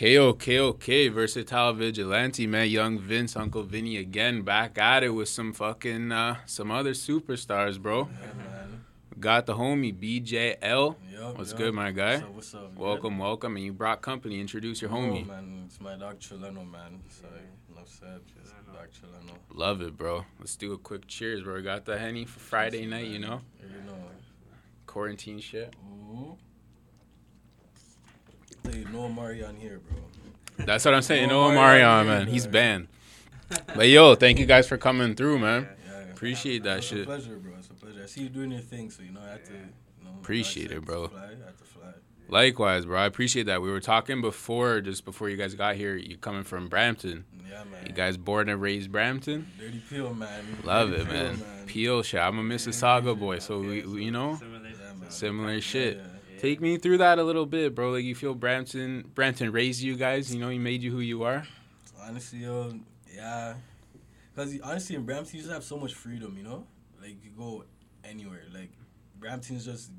Okay, okay, okay. Versatile vigilante, man. Young Vince, Uncle Vinny again, back at it with some fucking uh, some other superstars, bro. Yeah, man. Got the homie BJL. Yup, What's yup. good, my guy? What's up? What's up? You Welcome, welcome, and you brought company. Introduce your homie. Oh, man, it's my dog Chileno, man. So enough said. Just dog Chileno. Love it, bro. Let's do a quick cheers, bro. We got the henny for Friday night, you know, You know. quarantine shit. Mm-hmm. You, no Marion here, bro. That's what I'm saying. No No Marion Marion, here, man. He's banned. But yo, thank you guys for coming through, man. Yeah, yeah. Appreciate that it's shit. a pleasure, bro. It's a pleasure. I see you doing your thing, so you know I have to. You know, Appreciate it, bro. Fly. I had to fly. Likewise, bro. I appreciate that. We were talking before, just before you guys got here. You coming from Brampton? Yeah, man. You guys born and raised Brampton? Dirty Peel, man. Love Dirty it, Peel, man. Peel shit. I'm a Mississauga boy, so we, we- you know, Similar. Yeah, man. similar Yeah, shit. yeah. Take me through that a little bit, bro. Like you feel Brampton, Brampton raised you guys. You know, he made you who you are. Honestly, yo, yeah. Because honestly, in Brampton, you just have so much freedom, you know? Like, you go anywhere. Like, Brampton's just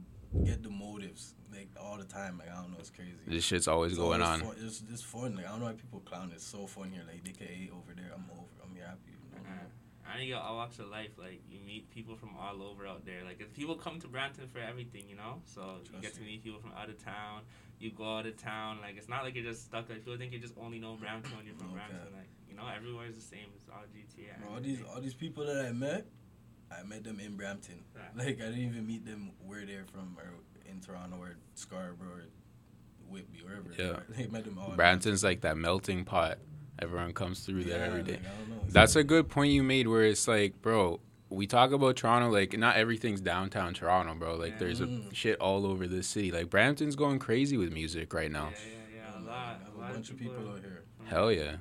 get the motives, like, all the time. Like, I don't know, it's crazy. This shit's always It's going always on. Fun. It's just fun. Like, I don't know why people clown. It's so fun here. Like, they can over there. I'm over. I'm here happy. You know? I think you all walks of life, like you meet people from all over out there. Like if people come to Brampton for everything, you know. So you get to meet people from out of town. You go out of town. Like it's not like you're just stuck. Like people think you just only know Brampton when you're from Okay. Brampton. Like you know, everywhere is the same. It's all GTA. Bro, all these all these people that I met, I met them in Brampton. Right. Like I didn't even meet them where they're from or in Toronto or Scarborough or Whitby, wherever. Yeah. They met them all. Brampton's like that melting pot. Everyone comes through Brampton. there every Yeah, day. like, I don't know. That's a good point you made where it's like, bro, we talk about Toronto, like not everything's downtown Toronto, bro. Like Yeah. there's a Mm. shit all over the city. Like Brampton's going crazy with music right now. yeah, yeah. I A don't lot. I have A a lot bunch of people are- out here. Hell yeah.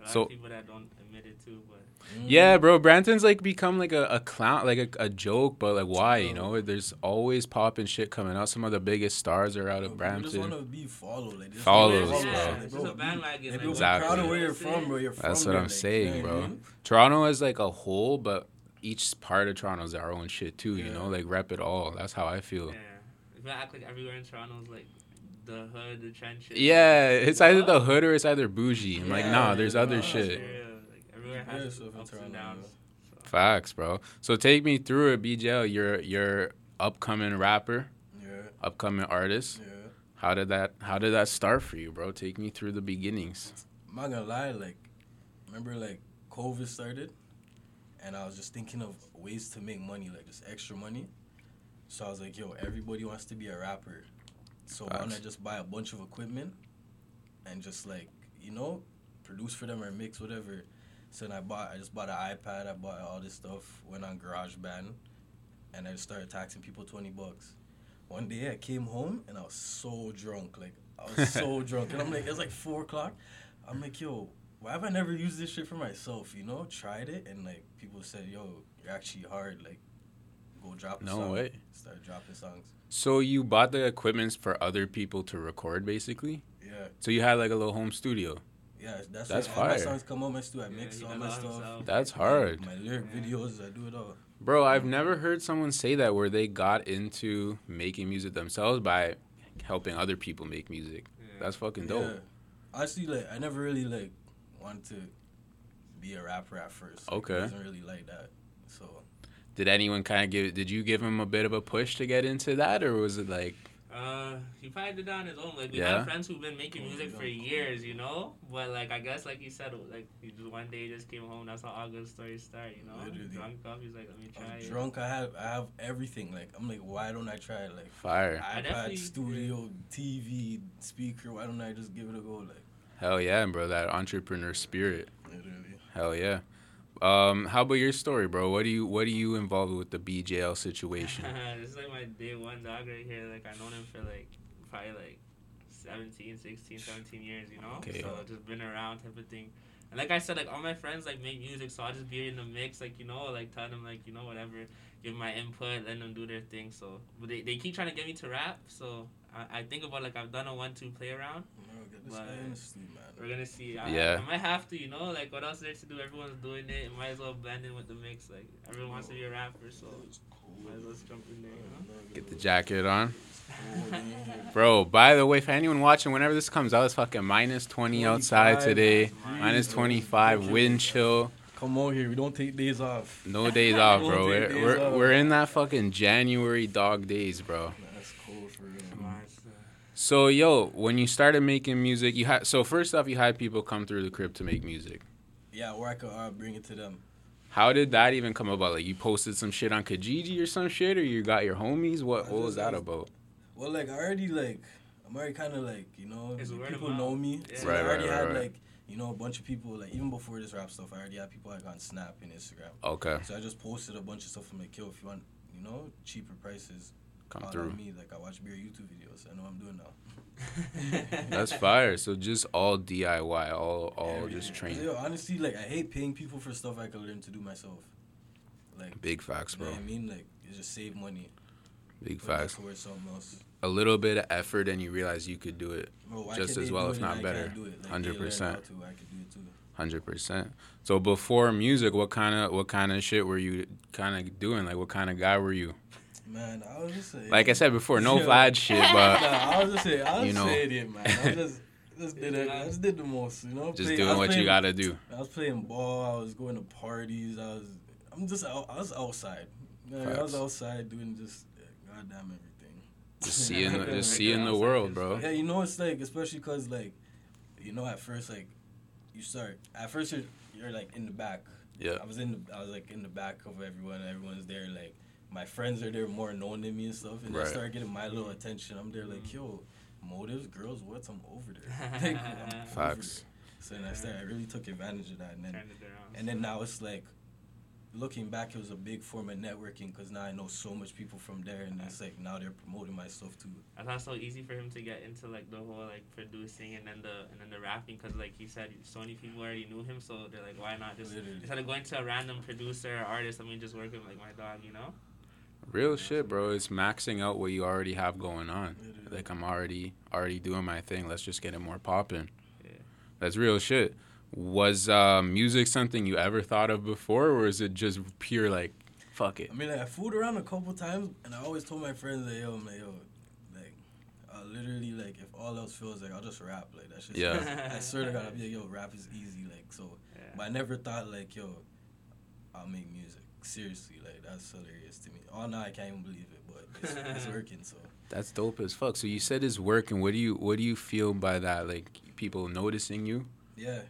A lot So- of people that don't admit it too, but Mm. Yeah, bro. Brampton's like become like a, a clown, like a, a joke, but like why? You know, there's always popping shit coming out. Some of the biggest stars are out of Bro, just Brampton. want to be followed. Like, just Follows, follow, bro. like, It's just a bandwagon. Like, like, Exactly. proud of where You know you're from, bro. You're from That's what there, I'm like, you saying, know what I bro. mean? Toronto is like a whole, but each part of Toronto is our own shit too. You know, like rep it all. That's how I feel. Yeah. If I act like everywhere in Toronto is like the hood, the trenches. Yeah, it's you either the hood or it's either bougie. I'm like, nah, there's yeah, other nah, shit. Yeah, like everywhere Compare has yourself ups and downs. So. Facts, bro. So take me through it, BJL. You're you're upcoming rapper, Yeah, upcoming artist. yeah. How did that How did that start for you, bro? Take me through the beginnings. I'm not gonna lie, like, remember like COVID started, and I was just thinking of ways to make money, like just extra money. So I was like, yo, everybody wants to be a rapper, so why don't I just buy a bunch of equipment, and just like, you know, produce for them or mix whatever. So then I bought, I just bought an iPad, I bought all this stuff, went on GarageBand, and I just started taxing people twenty bucks. One day I came home and I was so drunk, like I was so drunk, and I'm like, it's like four o'clock. I'm like, yo, why have I never used this shit for myself? You know, tried it, and like people said, yo, you're actually hard. Like, go drop a No song. way. Start dropping songs. So you bought the equipments for other people to record, basically. Yeah, So you had like a little home studio. yeah. That's That's where all my songs come out. My studio, I Yeah, mix he all my stuff. himself. That's hard, My lyric Yeah. videos, I do it all. bro. I've never heard someone say that where they got into making music themselves by helping other people make music. Yeah. That's fucking dope. Yeah. Honestly, like I never really like wanted to be a rapper at first. Like, Okay. I wasn't really like that. So Did anyone kind of give? Did you give him a bit of a push to get into that, or was it like? Uh, he probably did that on his own. Like we Yeah. have friends who've been making music for years, you know. But like I guess, like he said, like he just one day just came home. That's how all good stories start, you know. Literally. Drunk up, he's like, let me try I'm it. drunk. I have I have everything. Like I'm like, why don't I try it? Like Fire. I iPad, studio, TV, speaker. Why don't I just give it a go? Like Hell yeah, bro. That entrepreneur spirit. literally. Hell yeah. Um, how about your story, bro? What do you What are you involved with the BJL situation? this is like my day one dog right here. Like I known him for like probably like 17, 16, 17 years, you know. Okay. So just been around type of thing. And like I said, like all my friends like make music, so I'll just be in the mix, like you know, like tell them like you know whatever, give my input, let them do their thing. So, but they, they keep trying to get me to rap. So I, I think about like I've done a one two play around. Bro, get But- guy in the studio, We're gonna see. I, Yeah. I might have to, you know, like what else is there to do? Everyone's doing it. It might as well blend in with the mix. Like everyone wants to be a rapper, so might as well jump in there. You know? Get the jacket on. Cold in here, Bro, by the way, for anyone watching, whenever this comes out, it's fucking minus 20 outside today. degrees, Minus bro. 25, wind chill. Come on here. We don't take days off. No days off, bro. take We're, days we're, off. we're in that fucking January dog days, bro. Nah, That's cold for real. So, yo, when you started making music, you had so first off, you had people come through the crib to make music. Yeah, or I could uh, bring it to them. How did that even come about? Like, you posted some shit on Kijiji or some shit, or you got your homies? What I what was that I- about? Well, like I already like I'm already kind of like you know like, people know me. Yeah. So Right, I already right, had right, right. like you know a bunch of people like even before this rap stuff. I already had people like on Snap and Instagram. Okay, So I just posted a bunch of stuff. I'm like, yo, if you want you know cheaper prices, come holla through. at me. Like I watch beer YouTube videos. I know what I'm doing now. That's fire. So just all DIY, all all Everything. just 'Cause, train. Yo, honestly, like I hate paying people for stuff I could learn to do myself. Like, Big facts, you bro. know what I mean? Like, it just save money. Big put that facts. towards something else. A little bit of effort, and you realize you could do it. Bro, Just as well, if not better. can't do it? Like, they learn 100%. I could do it too. Hundred percent. So before music, what kind of what kind of shit were you kind of doing? Like, what kind of guy were you? Man, I was just saying. Like I said before, no. Vlad shit, nah, but I was just saying. I was you know. saying it, man. I just, just did it. I just did the most, you know. just Play- I doing what you gotta do. I was playing ball. I was going to parties. I was. I'm just. Out, I was outside. Man, I was outside doing just uh, goddamn everything. Just seeing, the, just seeing the world, bro. Yeah, you know it's like especially cause like, you know, at first like, you start at first you're you're like in the back. Yeah. I was in the I was like in the back of everyone. Everyone's there. Like my friends are there more known than me and stuff. And Right. I started getting my little mm-hmm. attention. I'm there like mm-hmm. yo, motives, girls, what's I'm over there. Like, I'm over Facts. there. So then I started. I really took advantage of that. And then Turned it around. and then now it's like. Looking back, it was a big form of networking because now I know so much people from there, and it's like now they're promoting my stuff too. I thought so easy for him to get into like the whole like producing and then the and then the rapping because like he said so many people already knew him so they're like why not just Literally. instead of going to a random producer or artist I mean just work with like my dog you know Real shit, bro. It's maxing out what you already have going on. Like I'm already already doing my thing. Let's just get it more popping. Yeah. That's real shit. Was uh, music something you ever thought of before, or is it just pure like, fuck it? I mean, like, I fooled around a couple times, and I always told my friends that yo, man, yo, like, I literally like if all else fails, like I'll just rap, like that's just. Yeah. I swear to God, I'll be like, yo, rap is easy, like so. yeah. But I never thought like, yo, I'll make music. Seriously, like that's hilarious to me. Oh no, I can't even believe it, but it's, it's working. So That's dope as fuck. So you said it's working. What do you what do you feel by that? Like people noticing you? yeah,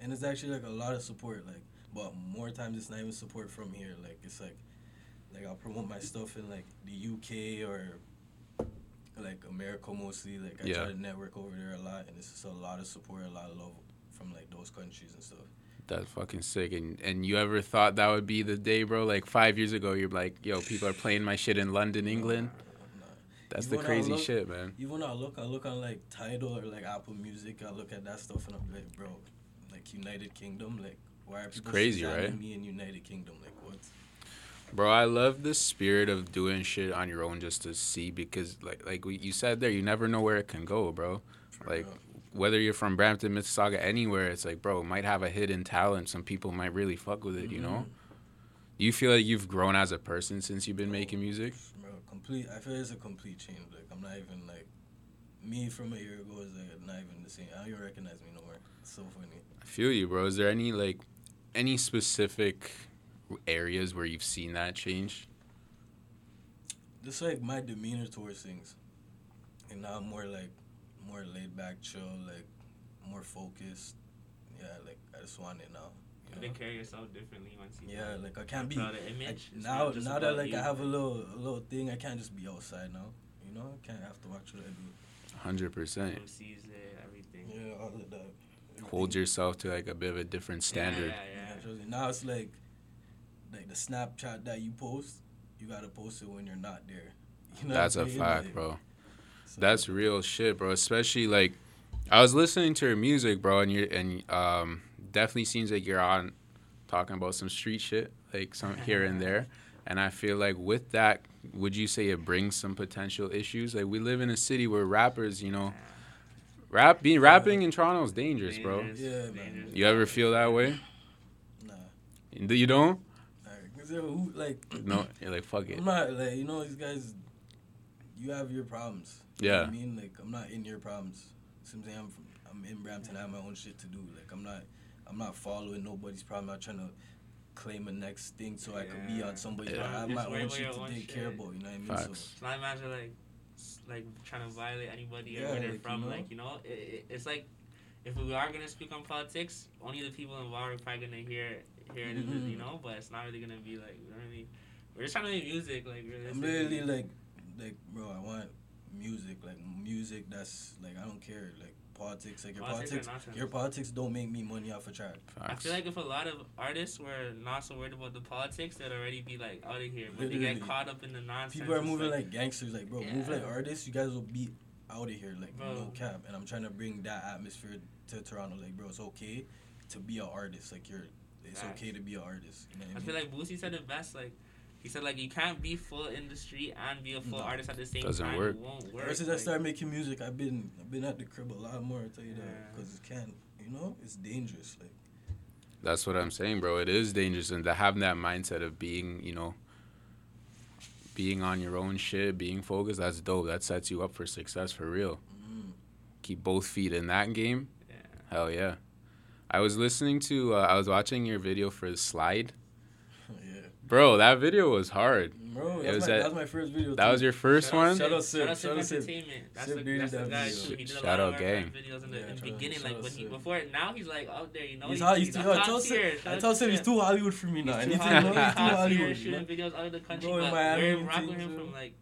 and it's actually like a lot of support. Like, but more times it's not even support from here. Like it's like, like I'll promote my stuff in like the UK or like America mostly. Like I Yeah. try to network over there a lot, and it's just a lot of support, a lot of love from like those countries and stuff. That's fucking sick. And and you ever thought that would be the day, bro? Like five years ago, you're like, yo, people are playing my shit in London, England. That's the crazy look- shit, man. Even when I look, I look on like Tidal or like Apple Music. I look at that stuff and I'm like, bro, like United Kingdom, like why are It's people crazy, right? Me in United Kingdom, like what? Bro, I love the spirit of doing shit on your own just to see because, like, like you said there, you never know where it can go, bro. For Like, real. Whether you're from Brampton, Mississauga, anywhere, it's like, bro, might have a hidden talent. Some people might really fuck with it, you know. Mm-hmm. Do you feel like you've grown as a person since you've been making music? Bro, complete. I feel it's a complete change. Like I'm not even like me from a year ago is like not even the same. I don't even recognize me no more. It's so funny. I feel you, bro. Is there any like any specific areas where you've seen that change? Just like my demeanor towards things, and now I'm more like more laid back, chill, like more focused. Yeah, like I just want it now. you You know? can carry yourself differently once you Yeah, like I can't be proud of I- image now. just Now that like you. I have a little a little thing, I can't just be outside now. You know, I can't have to watch what I do. Hundred percent. Who everything Yeah, all of that. Hold yourself to like a bit of a different standard. yeah, Yeah, yeah, trust. Now it's like, like the Snapchat that you post, you gotta post it when you're not there. You know That's a a I'm saying? fact, Like, bro. That's real shit, bro. Especially like, I was listening to your music, bro, and you and um, definitely seems like you're on talking about some street shit, like some here and there. And I feel like with that, would you say it brings some potential issues? Like we live in a city where rappers, you know, rap being rapping in Toronto is dangerous, bro. Yeah, man. You ever feel that way? Nah, You don't? nah, 'cause, yo, who, like No, you're like fuck it. I'm not like you know these guys. you have your problems. You know what I mean, like I'm not in your problems. Same thing. I'm from, I'm in Brampton. I have my own shit to do. Like I'm not I'm not following nobody's problem. I'm not trying to claim a next thing so I could be on somebody's. Yeah. I have Just my own shit to own take care shit. about. You know what I mean? Facts. So It's not imagine like like trying to violate anybody or Yeah, where they're like, you from. know? Like you know, it, it, it's like if we are gonna speak on politics, only the people involved are probably gonna hear hear it. Mhm. You know, but it's not really gonna be like we don't really. We're just trying to make music. Like I'm realistically. literally like like bro. I want music. Like music. That's like I don't care. Like politics. Like your Politics politics. your politics don't make me money off a track. I feel like if a lot of artists were not so worried about the politics, they'd already be like out of here. But they get caught up in the nonsense. People are moving like, gangsters. Like bro, move like artists. You guys will be out of here. Like no cap. And I'm trying to bring that atmosphere to Toronto. Like bro, it's okay to be an artist. Like you're. It's Facts. okay to be an artist. You know what I I feel like Boosie said it best. Like he said, like you can't be full industry and be a full No. artist at the same Doesn't time. work. It won't work. Ever since I started making music, I've been I've been at the crib a lot more. I tell you that because it can't. You know, it's dangerous. Like That's what I'm saying, bro. It is dangerous, and to have that mindset of being, you know, being on your own shit, being focused, that's dope. That sets you up for success for real. mm, Keep both feet in that game. Yeah. Hell yeah. I was listening to, uh, I was watching your video for the slide. Yeah, Bro, that video was hard. bro. It was my, at- that was my first video. That too. was your first Shout one? Sip. Shout out Sip. Shout out Sip. Entertainment. That's Sip the, bearded that's the that guy video. too. He did a Shout lot out of our gang. videos in the, Yeah, in the shout out- beginning, like when he before now he's like out there, you know. He's, hot, he's, he's too, a I top tell tier. I tell Sip he's too Hollywood for me now. He's too to hot, know he's he's too Hollywood. shooting videos out of the country, Bro, in but we're rocking him from like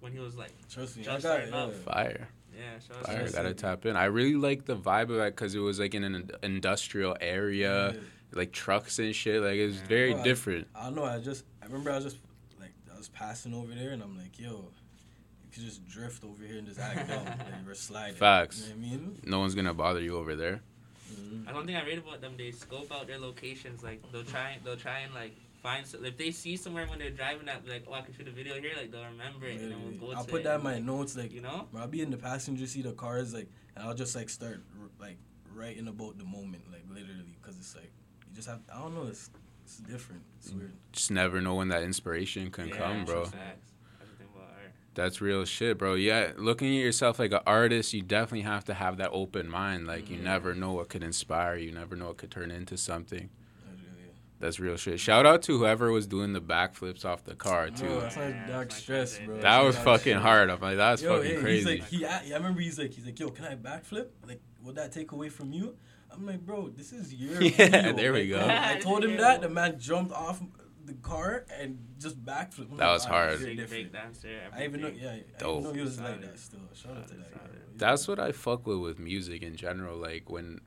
when he was like Trust me, Just starting up. Fire. yeah. Shout out Fire. to Gotta tap in. I really like the vibe of that because it was like in an industrial area, Yeah. Like trucks and shit. Like it's Yeah. very Bro, I- different. I don't know. I just I remember I was just like I was passing over there and I'm like, yo, you could just drift over here and just act dumb. Like we're sliding. Facts. You know what I mean? No one's gonna bother you over there. Mhm. I don't think I read about them. They scope out their locations. Like they'll try, they'll try and like find. So, if they see somewhere when they're driving that, like, oh, I can shoot a video here. Like they'll remember it, and then we'll go I'll to put it that in my like, notes. Like, You know? bro, I'll be in the passenger seat of cars, like, and I'll just like start like writing about the moment, like literally, because it's like you just have. I don't know. It's it's different. It's weird. Just never know when that inspiration can Yeah, come, bro. Facts. That's the thing about art. That's real shit, bro. Yeah, looking at yourself like an artist, you definitely have to have that open mind. Like you Mhm. never know what could inspire you. Never know what could turn into something. That's real shit. Shout out to whoever was doing the backflips off the car too. Bro, that's like that's dark my stress, favorite. bro. that was dark fucking shit. hard. I'm like, that's Yo, fucking hey, crazy. He's like, he, I, I remember he's like, he's like, yo, can I backflip? Like, would that take away from you? I'm like, bro, this is your Yeah, video. there we go. I told him that. The man jumped off the car and just backflipped. I'm That was "Ah, hard. Big different." break. I even know, yeah, I Dope. even know he was like that still. Shout out to that. guy, solid. bro. He's That's what I fuck with with music in general. Like when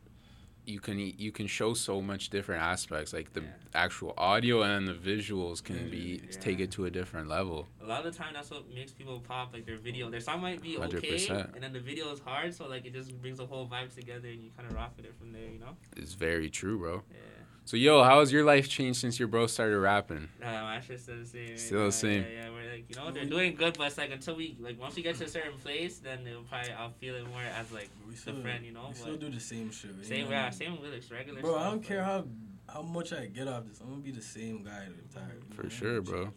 you can you can show so much different aspects. Like the Yeah. actual audio and the visuals can be Yeah. take it to a different level. A lot of the time, that's what makes people pop. Like their video, their song might be okay, 100%. and then the video is hard. So like it just brings the whole vibe together, and you kind of rock with it from there. You know? It's very true, bro. Yeah. So yo, how has your life changed since your bro started rapping? Nah, my shit's still the same. Still the yeah, same. Yeah, yeah, we're like, you know, they're doing good, but it's like until we like once we get to a certain place, then it'll probably I'll feel it more as like We the still, friend, you know. we still do the same shit. you same, know? yeah, same lyrics, regular. Bro, I don't care how how much I get off this. I'm gonna be the same guy the entire. you For know? sure, bro.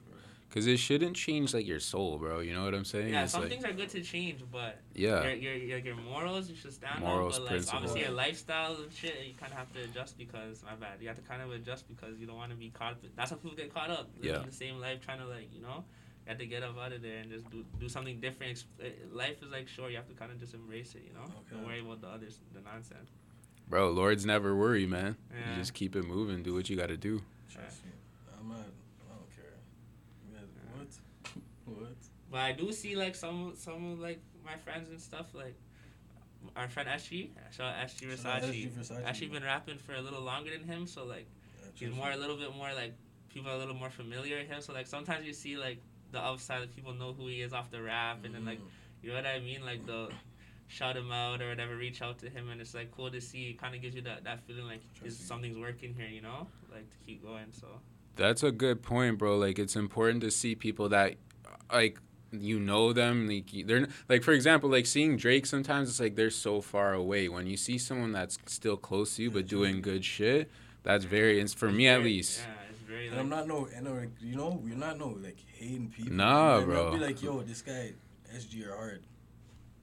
Change, Cause it shouldn't change like your soul, bro. You know what I'm saying? Yeah, It's some like, things are good to change, but yeah, your, your your your morals you should stand Morals, on. But like principles. obviously your lifestyle and shit, you kind of have to adjust because my bad. You have to kind of adjust because you don't want to be caught. That's how people get caught up. Living Yeah. the same life, trying to like you know. You have to get up out of there and just do do something different. Uh, Life is like short. You have to kind of just embrace it. You know, Okay. don't worry about the others, the nonsense. bro. Lords never worry, man. Yeah. You just keep it moving. Do what you got to do. Trust me. I'm not. I don't care. You guys, what? What? But I do see like some some of like my friends and stuff like our friend Ashley, shout out Ashley Shout Versace. SG Versace, Ashley been rapping for a little longer than him, so like Yeah, he's more a little bit more like people are a little more familiar with him. So like sometimes you see like the upside that people know who he is off the rap, and then like Mm. you know what I mean, like the shout him out or whatever, reach out to him, and it's like cool to see. It kind of gives you that that feeling like is something's working here, you know, like to keep going. So That's a good point, bro. Like it's important to see people that like you know them like they're like for example like seeing Drake sometimes it's like they're so far away when you see someone that's still close to you but doing good shit that's very it's for it's me at least yeah, it's very And I'm not no, and like, you know, we're not no like hating people. Nah, You know I mean? I'll bro. Be like, yo, this guy, SG or hard.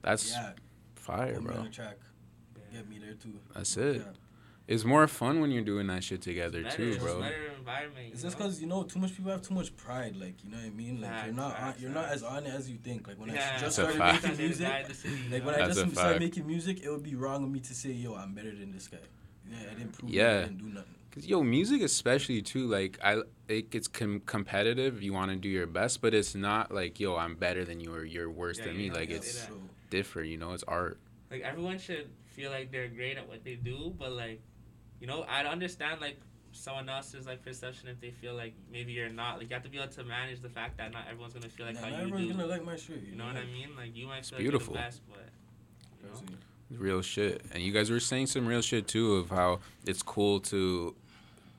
That's yeah, fire, put me bro. on the track. Yeah. Get me there too. That's it. Yeah. It's more fun when you're doing that shit together Better, too, it's bro. Better environment. It's you just know? because you know too much people have too much pride. Like you know what I mean. Like you're Facts, not on, facts, you're not as on it as you think. Like when I just started fact. making music, guy in the city, you like know? when I just started making music, it would be wrong of me to say, "Yo, I'm better than this guy." Yeah, I didn't prove. Yeah. Yeah, I didn't do nothing. Cause yo, music especially too, like I, it gets com- competitive. You want to do your best, but it's not like yo, I'm better than you or you're worse Yeah, than me. can't Like it's different, you know. It's art. like everyone should feel like they're great at what they do, but like, you know, I understand like someone else's like perception if they feel like maybe you're not. Like you have to be able to manage the fact that not everyone's gonna feel like nah, how not you everyone's do. gonna like my shit. you know what I mean? Like you might It's feel beautiful. like you're the best, but you know? Real shit. And you guys were saying some real shit too of how it's cool to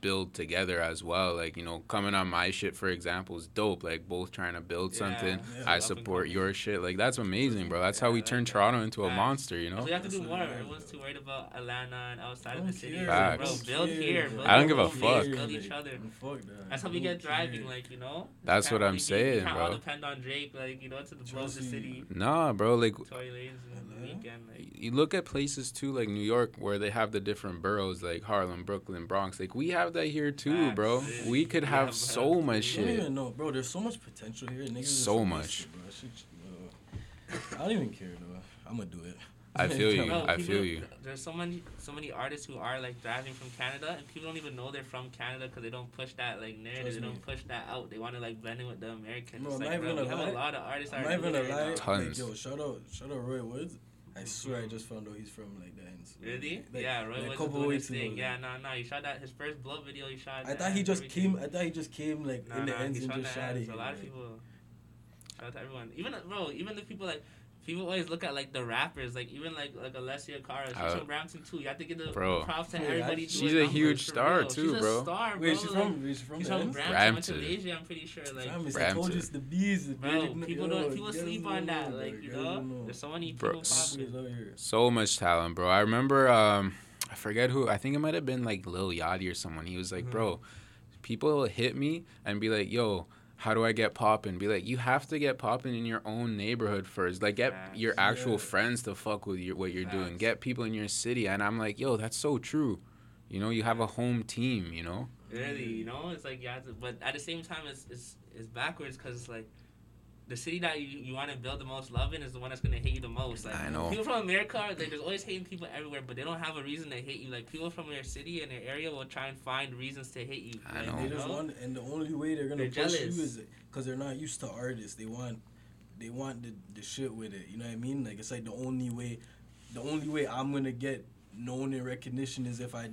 build together as well. Like, you know, coming on my shit, for example, is dope. Like, both trying to build Yeah, something. yeah. I support your shit. Like, that's amazing, bro. That's how we I turn that. Toronto into a Facts. monster, you know? So we have to do That's more. what- Everyone's too worried about Atlanta and outside Don't the city. care. It's bro, build Don't here. Build I don't give a fuck. Build each other. Fuck that. That's how we Don't get thriving, care. like you know. That's Can't what I'm only be- saying, we can't all bro. depend on Drake, like you know, to the blow the city, Nah, bro. Like, Tory Lanez, and the Yeah. Weeknd. Like, you look at places too, like New York, where they have the different boroughs, like Harlem, Brooklyn, Bronx. Like, we have that here too, Facts. bro. Yeah. We could We have have- so have- much I don't even know, bro. There's so much potential here. Niggas is So much. waste, bro. Shit, bro. Uh, I don't even care though. I'm gonna do it. I feel you. Bro, I people- feel you. There's so many, so many artists who are like thriving from Canada, and people don't even know they're from Canada because they don't push that like narrative. Trust they don't push that out. They want to like blend in with the Americans. Bro, It's I'm like, not bro, even we gonna have a lie. lot of artists. that I'm not even doing gonna lie. Tons. Like, yo, shout out, shout out Roy Woods. I swear I just found out he's from like the ends. Really? Like, yeah, Roy like, a couple weeks ago. Yeah, no, no, he shot that his first blood video. He shot. I thought he just everything. came. I thought he just came like Nah, in the nah, ends and shot just shot it. A lot of people. Shout out to everyone. Even bro, even the people like. People always look at like the rappers, like even like like Alessia Cara. She's Uh, from Brampton too. You have to give the Bro. props to Yeah, everybody. she's a huge star, real. too, she's bro. A star, bro. Wait, she's like, from. She's from She's from ends? Brampton. To Brampton. Asia, I'm pretty sure. Like, Fam, it's I told you it's the bees. the bro, people yo, don't people guys sleep on that. know, Like, you know, know. there's so many Bro, people Guys popping. out here. So much talent, bro. I remember, um, I forget who. I think it might have been like Lil Yachty or someone. He was like, Mhm. bro, people hit me and be like, yo. How do I get poppin'? Be like, you have to get poppin' in your own neighborhood first. Like, get Facts. your actual Yeah. friends to fuck with your, what you're doing. Get people in your city. And I'm like, yo, that's so true. You know, you have a home team. You know, Really, you know, it's like yeah, but at the same time, it's it's, it's backwards because it's like the city that you, you want to build the most love in is the one that's gonna hate you the most. Like I know. people from America, like, there's always hating people everywhere, but they don't have a reason to hate you. Like people from your city and your area will try and find reasons to hate you. I like, know. They just know? want, and the only way they're gonna They're push jealous. you is because they're not used to artists. They want, they want the, the shit with it. You know what I mean? Like it's like the only way, the only way I'm gonna get known and recognition is if I,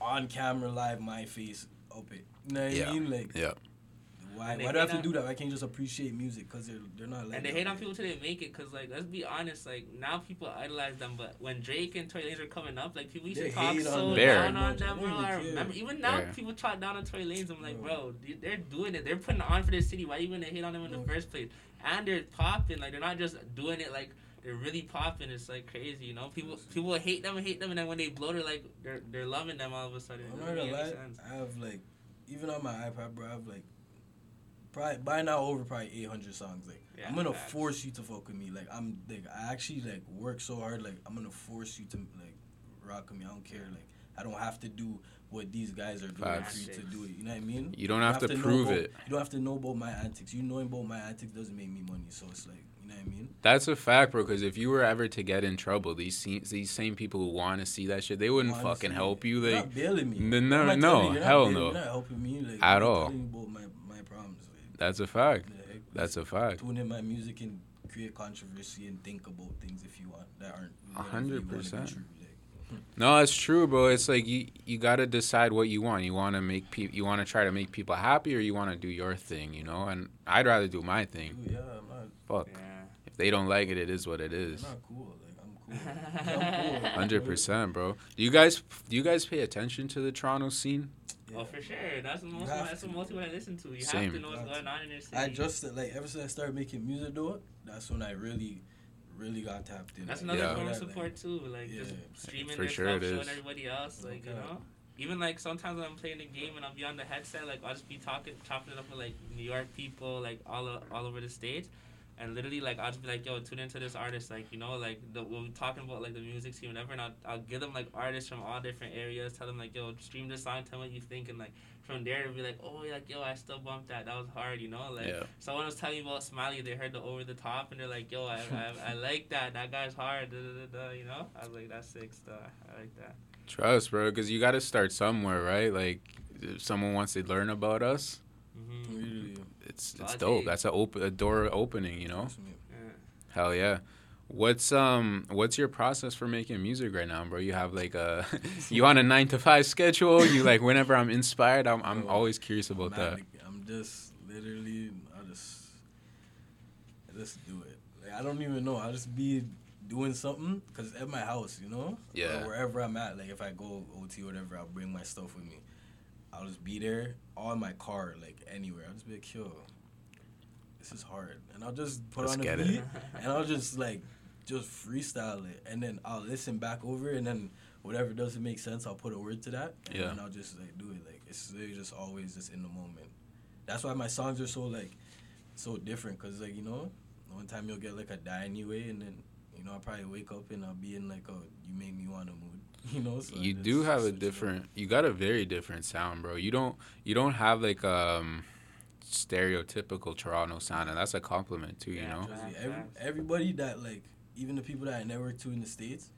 on camera live my face up it. You know what Yeah. I mean? Like yeah. Why? Why do I have to on- do that? I can't you just appreciate music because they're they're not like. And they hate on people till they make it, cause like let's be honest, like now people idolize them, but when Drake and Tory Lanez were coming up, like people used They to talk so them. down Bear. on them, I bro. I remember even now Bear. people talk down on Tory Lanez. I'm like, Bro. bro, they- they're doing it. They're putting it on for the city. Why you gonna hate on them in the first place? And they're popping. Like they're not just doing it like. They're really popping. It's like crazy, you know. People people hate them and hate them, and then when they blow, they're like they're they're loving them all of a sudden. I'm doesn't gonna lie. I have like, even on my iPad, bro, I have like, probably by now over probably 800 songs. Like, Yeah, I'm gonna facts. force you to fuck with me. Like, I'm like, I actually like work so hard. Like, I'm gonna force you to like rock with me. I don't care. Like, I don't have to do what these guys are doing Facts. for you to do it. You know what I mean? You don't have to know prove about- it. You don't have to know about my antics. You knowing about my antics doesn't make me money. So it's like, you know what I mean? That's a fact, bro. Because if you were ever to get in trouble, these se- these same people who want to see that shit, they wouldn't Honestly, fucking help you. You're Like, not bailing me. N- no, I'm no, telling you, you're not hell no. You're not helping me like, At you're all. telling me about my my problems. Like, that's a fact. the heck? That's a fact. tune in my music and create controversy and think about things if you want that aren't A hundred you wanna be percent. No, it's true, bro. It's like you you gotta decide what you want. You want to make people. You want to try to make people happy, or you want to do your thing. You know. And I'd rather do my thing. Dude, yeah, I'm not, Fuck. Yeah. If they don't like it, it is what it is. I'm not cool. Like I'm cool. I'm cool. Hundred percent, bro. Do you guys do you guys pay attention to the Toronto scene? Yeah. Oh, for sure. That's the most. have That's to. what most people I listen to. You Same. have to know what's Have going on in your city. I just like ever since I started making music though, that's when I really, really got tapped in. That's Like, another Yeah. form of that, like, support too. Like Yeah. just streaming For their sure stuff, it showing is. everybody else. Like you know, even like sometimes when I'm playing the game and I'll be on the headset, like I'll just be talking, chopping it up with like New York people, like all all over the states. And literally like I'll just be like, yo, tune into this artist, like you know, like the we're talking about like the music scene, whatever, and I'll, I'll give them like artists from all different areas, tell them like, yo, stream this song, tell me what you think, and like from there it'll be like, oh, like yo, I still bumped that, that was hard, you know, like Yeah. someone was telling me about Smiley, they heard the over the top, and they're like, yo, I, I, I like that, that guy's hard, da, da, da, da, you know, I was like, that's sick stuff, I like that. Trust, bro, because you got to start somewhere, right? Like, if someone wants to learn about us, hmm Really, it's it's Logic. dope. That's a op- a door opening, you know. Yeah. Hell yeah. What's um what's your process for making music right now, bro? You have like a you on a nine to five schedule? You like whenever I'm inspired, I'm I'm Bro, always curious about Man, that. like, I'm just literally, I just, I just do it. Like I don't even know. I just be doing something because at my house, you know, Yeah. or wherever I'm at. Like if I go OT or whatever, I'll bring my stuff with me. I'll just be there, all in my car, like anywhere. I'll just be like, yo, this is hard, and I'll just put Let's on a get it. beat, and I'll just like just freestyle it, and then I'll listen back over, and then whatever doesn't make sense, I'll put a word to that, and Yeah. I'll just like do it. Like it's really just always just in the moment. That's why my songs are so like so different, cause like you know, one time you'll get like a die anyway, and then you know I'll probably wake up and I'll be in like oh you make me want to mood, you know. So You do have a switch it different you got a very different sound, bro. You don't you don't have like um stereotypical Toronto sound and that's a compliment too, you Yeah, know? Trust me, every, everybody that like even the people that I network to in the states,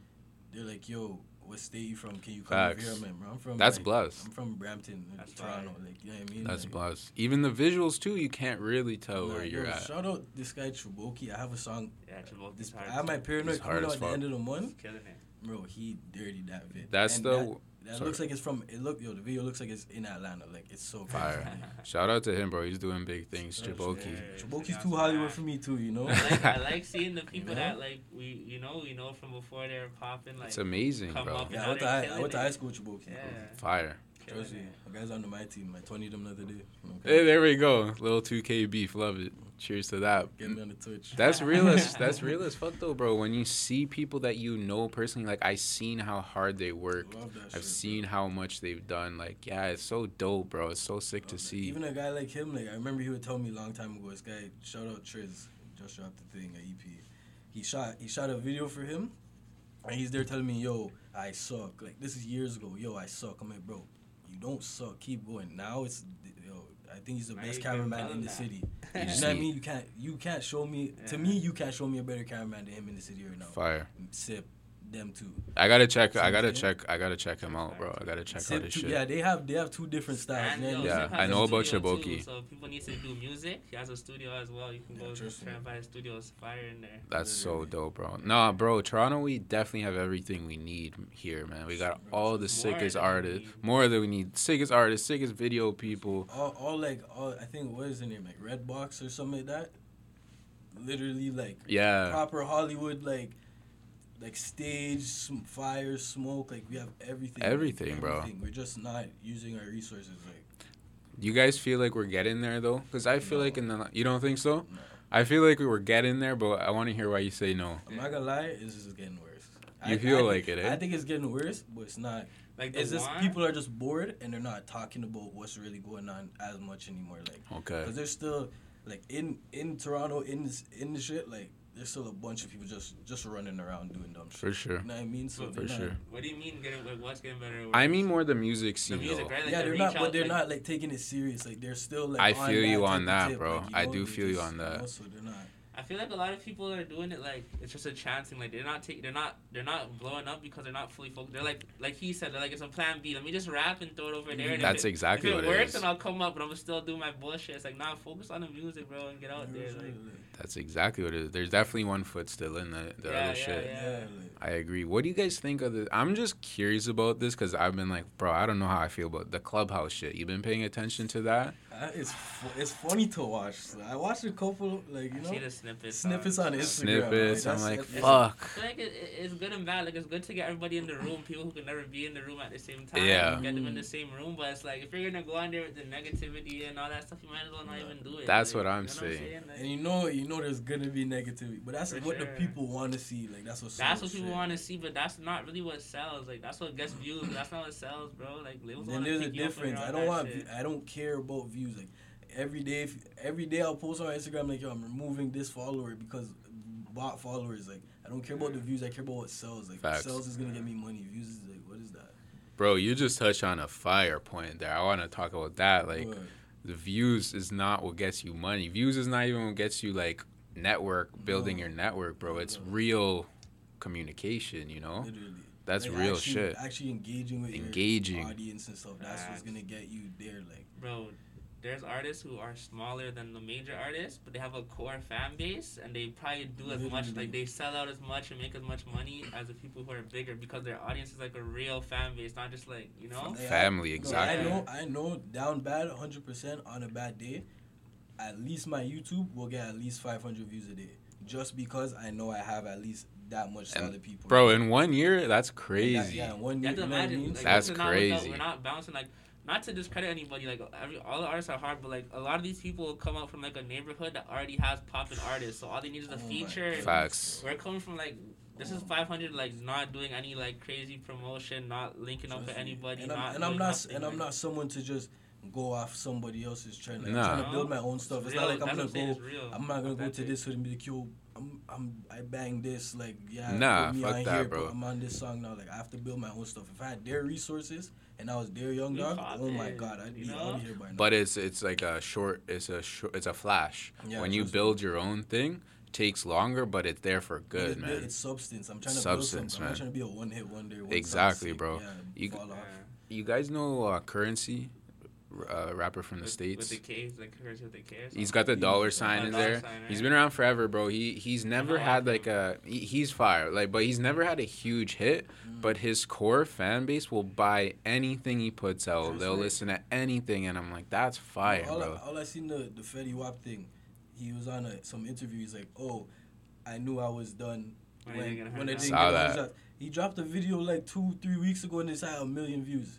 they're like, "Yo, what state you from? Can you come Facts. here?" I'm like, "Bro, I'm from That's like, blessed. I'm from Brampton, That's Toronto. fire. Like you know what I mean? That's like, blessed. Even the visuals too, you can't really tell nah, where you're yo, at. Shout out this guy Triboki. I have a song. Yeah, Travolta's This. I have my paranoid He's coming out at the end of the He's month, killing it. Bro. He dirty that vid. That's And the that, that sorry. looks like it's from. It look yo. The video looks like it's in Atlanta. Like it's so crazy. Fire. Shout out to him, bro. He's doing big things. Sure, Chiboki. sure. Triboki's Yeah, too Hollywood for me too. You know. I like, I like seeing the people know? that like we you know we know from before they were popping like It's amazing, bro. yeah, I Now went to they're I killing went to it. high school with Triboki. yeah Fire. killing Trust me. The guys on my team. I 20 them the other day. Okay. Hey, there we go. Little 2K beef. Love it. Cheers to that. Get me on the Twitch. That's real as that's real as fuck though, bro. When you see people that you know personally, like I seen how hard they work. I've shit, seen how much they've done. Like, yeah, it's so dope, bro. It's so sick bro. to that. see. Even a guy like him, like I remember he would tell me a long time ago. This guy, shout out Triz, just dropped the thing, a EP. He shot he shot a video for him, and he's there telling me, "Yo, I suck." Like this is years ago. Yo, I suck. I'm like, bro, you don't suck. Keep going. Now it's yo. I think he's the Now best cameraman in the that. city. You You know what I mean? You can't you can't show me to me you can't show me a better cameraman than him in the city right now. Fire. Sip them too. I gotta check. I gotta check. I gotta check him out, bro. I gotta check out Sip his two, shit. yeah, they have they have two different styles. And, man. yo, Yeah, I know about studio, Shiboki. too, So if people need to do music, he has a studio as well. You can go trust just try me. and buy his studio. Fire in there. That's so dope, bro. Nah, bro, Toronto, we definitely have everything we need here, man. We got all the more sickest artists, more than we need. Sickest artists, sickest video people. all, all like all I think what is the name like Redbox or something like that. Literally like Yeah, proper Hollywood like like stage some fire smoke like we have everything. Everything, bro. We're just not using our resources like you guys feel like we're getting there though? Because I feel No. like in the you don't think so? no. I feel like we were getting there, but I want to hear why you say no. I'm not gonna lie, it's just getting worse. You I, feel I like think- it, eh? I think it's getting worse, but it's not. Like the It's just one, people are just bored and they're not talking about what's really going on as much anymore. Like Okay. Because there's still like in in Toronto in this, in the shit like there's still a bunch of people just just running around doing dumb shit. For sure. You know what I mean? So For they're not- sure. What do you mean getting like what's getting better? or I mean more the music scene. the scene music, right? Like yeah, the they're not, out, but they're like- not like taking it serious. Like they're still like. I feel you on that, tip, bro. like, you I do they feel you on that. know, so they're not. I feel like a lot of people are doing it like it's just a chance thing. Like they're not taking, they're not, they're not blowing up because they're not fully focused. They're like, like he said, they're like it's a plan B. Let me just rap and throw it over there. And That's if it, exactly if what it it works, is. then I'll come up, but I'm gonna still do my bullshit. It's like, nah, focus on the music, bro, and get out there. Like, That's exactly what it is. There's definitely one foot still in the, the Yeah, other yeah, shit. yeah. Yeah, I agree. What do you guys think of the? I'm just curious about this because I've been like, bro, I don't know how I feel about the clubhouse shit. You been paying attention to that? Uh, it's fu- it's funny to watch. I watched a couple like you I know see the snippets. snippets on Instagram. Snippets. like, I'm like, that's- I fuck. feel like it, it- it's good and bad. Like it's good to get everybody in the room. People who can never be in the room at the same time. Yeah. Get them in the same room. But it's like if you're gonna go on there with the negativity and all that stuff, you might as well not Yeah. even do it. That's Like, what I'm you know saying. Like, And you know, you know, there's gonna be negativity, but that's For what the people want to see. Like that's what. That's sells what people want to see, but that's not really what sells. Like that's what gets views. but That's not what sells, bro. Like labels Then wanna there's a pick you up when difference. I don't want. shit. I don't care about views. Like every day, if, every day I'll post on Instagram like, yo, I'm removing this follower because bot followers. Like, I don't care about the mm. views. I care about what sells. Like, Facts. sells is gonna get me money. Views is like, what is that? Bro, you just touched on a fire point there. I want to talk about that. Like, What? the views is not what gets you money. Views is not even what gets you like network building No. your network, bro. It's No. real communication. You know, literally. that's Like, real actually, shit. Actually engaging with Engaging. your audience and stuff. That's what's gonna get you there. Like, bro. There's artists who are smaller than the major artists, but they have a core fan base, and they probably do as much, like they sell out as much and make as much money as the people who are bigger because their audience is like a real fan base, not just like you know. Like, I- Family, no, exactly. I know, I know, down bad, 100 percent on a bad day. At least my YouTube will get at least 500 views a day, just because I know I have at least that much And, solid people. bro. In one year, that's And that- crazy. yeah, one You year, have to you know what I mean? Like, That's this is not crazy. we're not bouncing like not to discredit anybody. Like every all the artists are hard, but like a lot of these people will come out from like a neighborhood that already has popping artists. So all they need is a Oh feature. Facts. We're coming from like this is 500, like not doing any like crazy promotion, not linking up with anybody. And I'm, not and I'm not, nothing, and I'm not someone to just go off somebody else's trend. Like, Nah. I'm trying to build my own stuff. It's, real. not like I'm That's gonna what I'm saying, go. real. I'm not gonna go to this hood and be like, yo, I'm, I'm, I bang this. Like, yeah, Nah, put me fuck on that, here, bro. But I'm on this song now. Like, I have to build my own stuff. If I had their resources and I was their young You dog, pop oh my god, I'd you be know? out of here by now. But it's it's like a short. It's a short. It's a flash. Yeah, when you trust me. build your own thing, takes longer, but it's there for good, it's, man. It's substance. I'm trying to Substance, build something. I'm not trying to be a one hit wonder. One Exactly, bro. Yeah, You- fall off. You guys know uh, Currency, uh, rapper from the with, states. with the K, like Curse with the K. or He's something. got the He dollar sign in dollar there. sign, He's right? been around forever, bro. He he's never had like a he, he's fire, like but he's never had a huge hit. Mm. But his core fan base will buy anything he puts out. Trust They'll me. listen to anything, and I'm like, that's fire, all bro. I, all I seen the the Fetty Wap thing. He was on a, some interview. He's like, "Oh, I knew I was done When when I didn't get when I didn't Saw get that. He dropped a video like two, three weeks ago, and it's had a million views.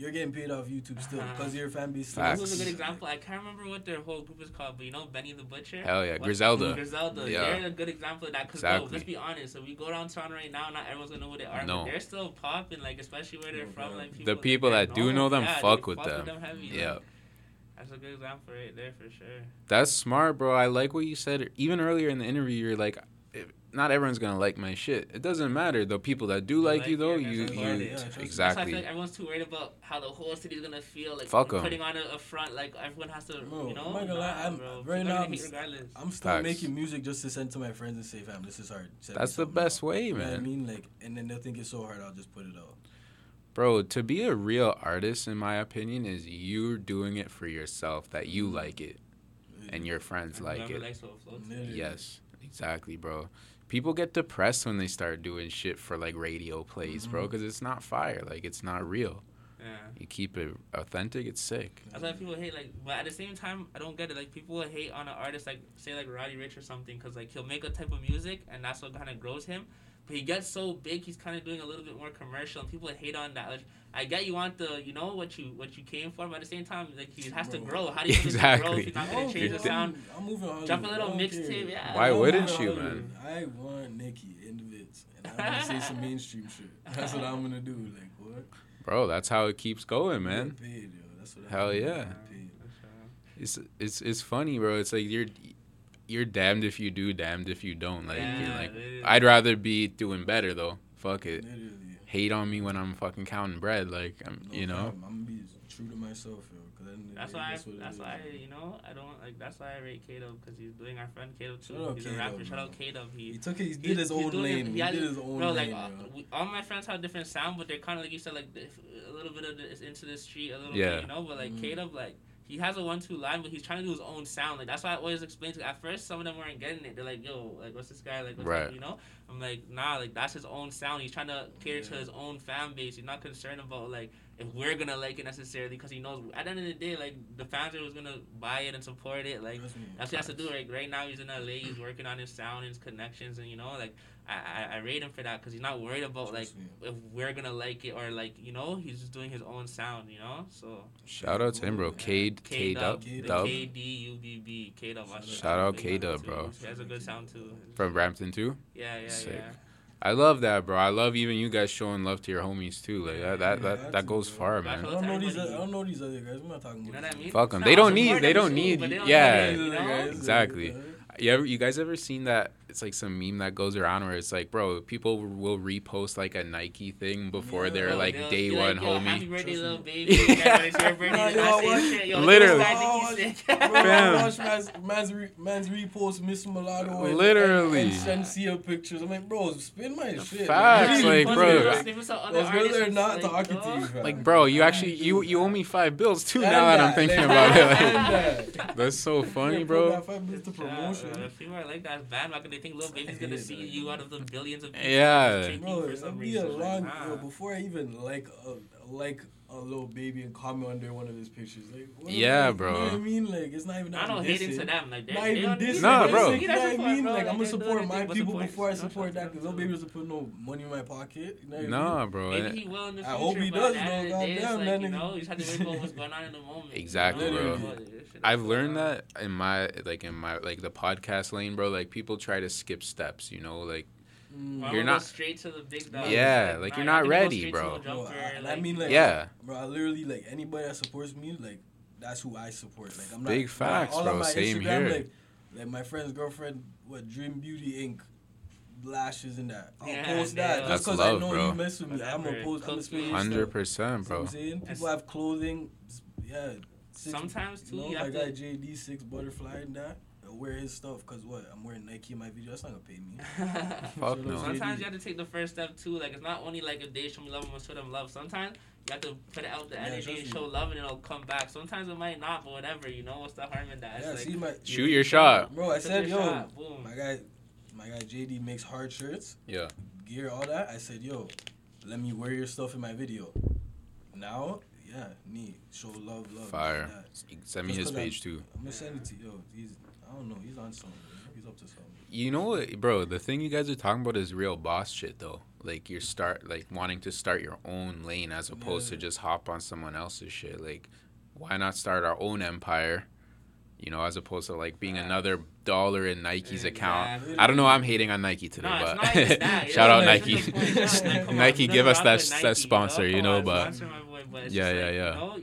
You're getting paid off YouTube still Uh-huh. because your fan base. still Facts. This was a good example. I can't remember what their whole group is called, but you know Benny the Butcher. Hell yeah, What- Griselda. Griselda. Yeah. They're a good example of that. Cause Exactly. bro, let's be honest. If we go down Toronto right now, not everyone's gonna know who they are. No. But they're still popping, like especially where they're No from. doubt. Like people, The people they that do know them yeah, fuck they with them. heavy, Yeah, like, that's a good example right there for sure. that's smart, bro. I like what you said. Even earlier in the interview, you're like, if- not everyone's gonna like my shit. It doesn't matter. The people that do like like you, though, it, you, that's you what it is. Yeah, trust me. That's why I exactly. feel like everyone's too worried about how the whole city's gonna feel. Like Fuck 'em. putting on a, a front, like everyone has to, Bro, you know. I'm not gonna lie, I'm- bro. right now, I'm hate s- regardless. I'm still Facts. making music just to send to my friends and say, "Fam, this is hard." Send That's the best now." way, You know what I mean, like, and then they'll think it's so hard. I'll just put it out. Bro, to be a real artist, in my opinion, is you're doing it for yourself, that you mm-hmm. like it and your friends And like it. likes what floats. Literally. Yes, exactly, bro. People get depressed when they start doing shit for like radio plays, bro, Mhm. because it's not fire. Like, it's not real. Yeah. You keep it authentic, it's sick. That's why people hate like, but at the same time, I don't get it. Like people hate on an artist like say like Roddy Ricch or something because like he'll make a type of music and that's what kind of grows him. But he gets so big, he's kind of doing a little bit more commercial, and people hate on that. Like, I get you want the, you know, what you what you came for, but at the same time, like he has to grow. How do you he's grow Exactly. if he's not gonna change the sound? I'm moving on. Jump a little I mixtape, yeah. Why wouldn't you, man? I want Nicki in the vids, and I'm gonna say some mainstream shit. That's what I'm gonna do. Like what? Bro, that's how it keeps going, man. Paid, yo. That's what Hell yeah. It's it's it's funny, bro. It's like you're you're damned if you do, damned if you don't. Like, you're Yeah, like it is. I'd rather be doing better though. Fuck it. Literally. Hate on me when I'm fucking counting bread, like I'm, No you know. problem. I'm gonna be true to myself, yo. Cause then That's why. I, that's why you know I don't like. That's why I rate Kato because he's doing our friend Kato too. Shout he's a K-Dub, rapper. Shout out bro. Kato. He He took it. He did his he's own doing lane. it- He, he did his own Bro, lane. like uh, we, all my friends have different sound, but they're kind of like you said, like a little bit of the, into the street, a little Yeah. bit, you know. But like Mhm. K-Dub, like he has a one-two line, but he's trying to do his own sound. Like that's why I always explain to. At first, some of them weren't getting it. They're like, "Yo, like what's this guy like?" What's Right. Up, you know. I'm like, nah, like that's his own sound. He's trying to cater to his own fan base. He's not concerned about like if we're gonna like it necessarily because he knows at the end of the day, like the fans are was gonna buy it and support it. Like Trust that's what he has to do. Right, right now he's in LA. He's working on his sound and his connections, and you know, like I, I, I rate him for that because he's not worried about like me. if we're gonna like it or like you know he's just doing his own sound. You know, so Shout out to him, bro. K K Dub K-Dub. K D U B B K Dub. Shout out- Shout out K-Dub, bro. He has a good sound too. from Brampton too. Yeah, yeah, Sick. yeah. I love that, bro. I love even you guys showing love to your homies too. Like that, that, Yeah, that, that goes it, far, man. I don't know these. I don't know these other guys. I'm not talking You know about. what I mean? Fuck 'em. Nah, They don't need- they don't need- but they don't yeah. need it, you know? Exactly. You ever, you guys ever seen that? It's like some meme that goes around where it's like, bro, people will repost like a Nike thing before Yeah. they're like day be one like, Yo, Happy homie. birthday, Trust little baby. Yeah, when it's your birthday, Nah, I yo, say what? shit. Yo, Literally. this guy think he's sick. Bro, Fam. I watch man's, man's, repost Miss Mulatto and, Literally. and, and Shensia pictures. I'm like, bro, spin my shit. Facts, Really? like, bro. those snippets of other Those girls are not like, talking yo. to you, fam. Like, bro, you actually you you owe me five bills too. And now that I'm thinking like, about it, like, that. that's so funny, bro. that five minutes to promotion. Yeah, people are like that bandwagon. They think Lil Baby's gonna see you out of the billions of people. Yeah. Bro, for some it'd be a long Like, bro, nah. before I even like a like a Lil Baby and comment under one of his pictures. Like, what, Yeah, like, bro. You know what I mean? Like, it's not even. I don't hate into dissing. them. Like, they, Not even don't this. Nah, it. bro. They You need know that what I support, mean? bro. Like, I'm Like, gonna they support do my their thing, people but before I support- support that. support Because little them baby too. doesn't put no money in my pocket. You know what I mean? Nah, bro. Maybe and- he will in the I future. hope he but does, at the end of though, the day, it's goddamn, like, that you nigga- know, you just have to worry about what's going on in the moment. Exactly, you know? bro. But this shit I've is learned so- that in my like in my like the podcast lane, bro. Like people try to skip steps, you know, like. Mm. Why You're don't straight to the big dog. Yeah, It's like, you're not have to go ready, bro. to Bro, I, and I mean, like, yeah, bro, I literally like anybody that supports me, like that's who I support. Like, I'm not Big facts, all bro. On my Same Instagram, here. Like, like my friend's girlfriend, what Dream Beauty Inc. lashes and that. I'll Yeah, post yeah. that just because I know bro. you mess with me. I'm gonna Whatever. post. I'm gonna Cookies. spin your Hundred percent, See what bro. I'm saying? People have clothing. Yeah. six- Sometimes too, you know, you my have guy to. JD Six Butterfly and that. I wear his stuff because what? I'm wearing Nike in my video. That's not gonna pay me. Fuck no. Sometimes you have to take the first step too. Like it's not only like if they show me love, I'm gonna show them love. Sometimes you have to put it out the Yeah, energy and show love, and it'll come back. Sometimes it might not, but whatever. You know what's the harm in that? It's Yeah. like, See my Shoot your shot. bro. I said, yo, shot, boom. my guy, my guy JD makes hard shirts. Yeah, gear, all that. I said, yo, let me wear your stuff in my video. Now, yeah, me show love, love. fire. That. Send me Just his 'cause I'm- page too. I'm gonna send it to you. Yo, he's, I don't know, he's on something. He's up to something. You know what, bro? The thing you guys are talking about is real boss shit, though. Like you're start like wanting to start your own lane as opposed to just hop on someone else's shit. Like, why not start our own empire? You know, as opposed to like being Facts. another dollar in Nike's account. Exactly. I don't know. I'm hating on Nike today, No, but not even that. you shout out Nike. it's just like, it's like, come on, Nike, give us that with that sponsor, you Come know. But boy, but it's Yeah, yeah, yeah. You know,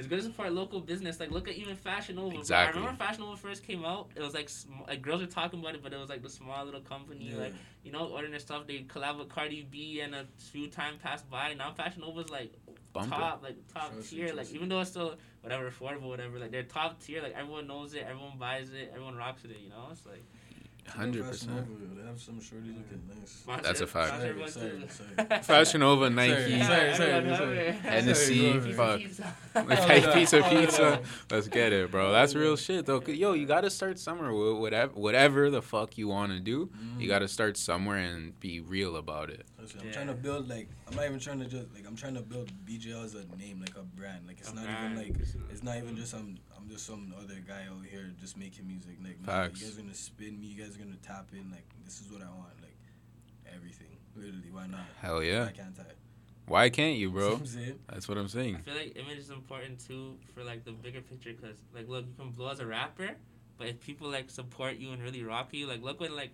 it's good to support local business. Like, look at even Fashion Nova. bro. Exactly. I remember Fashion Nova first came out. It was like, sm- like girls were talking about it, but it was like the small little company, Yeah. like you know, ordering their stuff. They collab with Cardi B, and a few time passed by. Now Fashion Nova's like bumper. top, like top Trust tier. Like even though it's still whatever affordable, whatever. Like they're top tier. Like everyone knows it, everyone buys it, everyone rocks with it. You know, it's like Hundred percent. They have some shorties looking nice. That's a fact. sponsor Sorry, everyone sorry, too. sorry. Fashion Nova, Nike. Hennessy, Sorry, fuck. Pizza. Like pizza, pizza. Let's get it, bro. That's real shit, though. 'Cause, Yo, you gotta start somewhere. Whatever, whatever the fuck you want to do, you gotta mm. start somewhere and be real about it. Listen, I'm Yeah. trying to build like I'm not even trying to just like I'm trying to build BJL as a name, like a brand. Like it's A not brand. even like it's not even just I'm I'm just some other guy over here just making music. Like nah, Facts. you guys are gonna spin me, you guys are gonna tap in. Like this is what I want. Like everything, literally. Why not? Hell yeah. Why can't I? Why can't you, See bro? what That's what I'm saying. I feel like image is important too for like the bigger picture because like look you can blow as a rapper, but if people like support you and really rock you, like look when like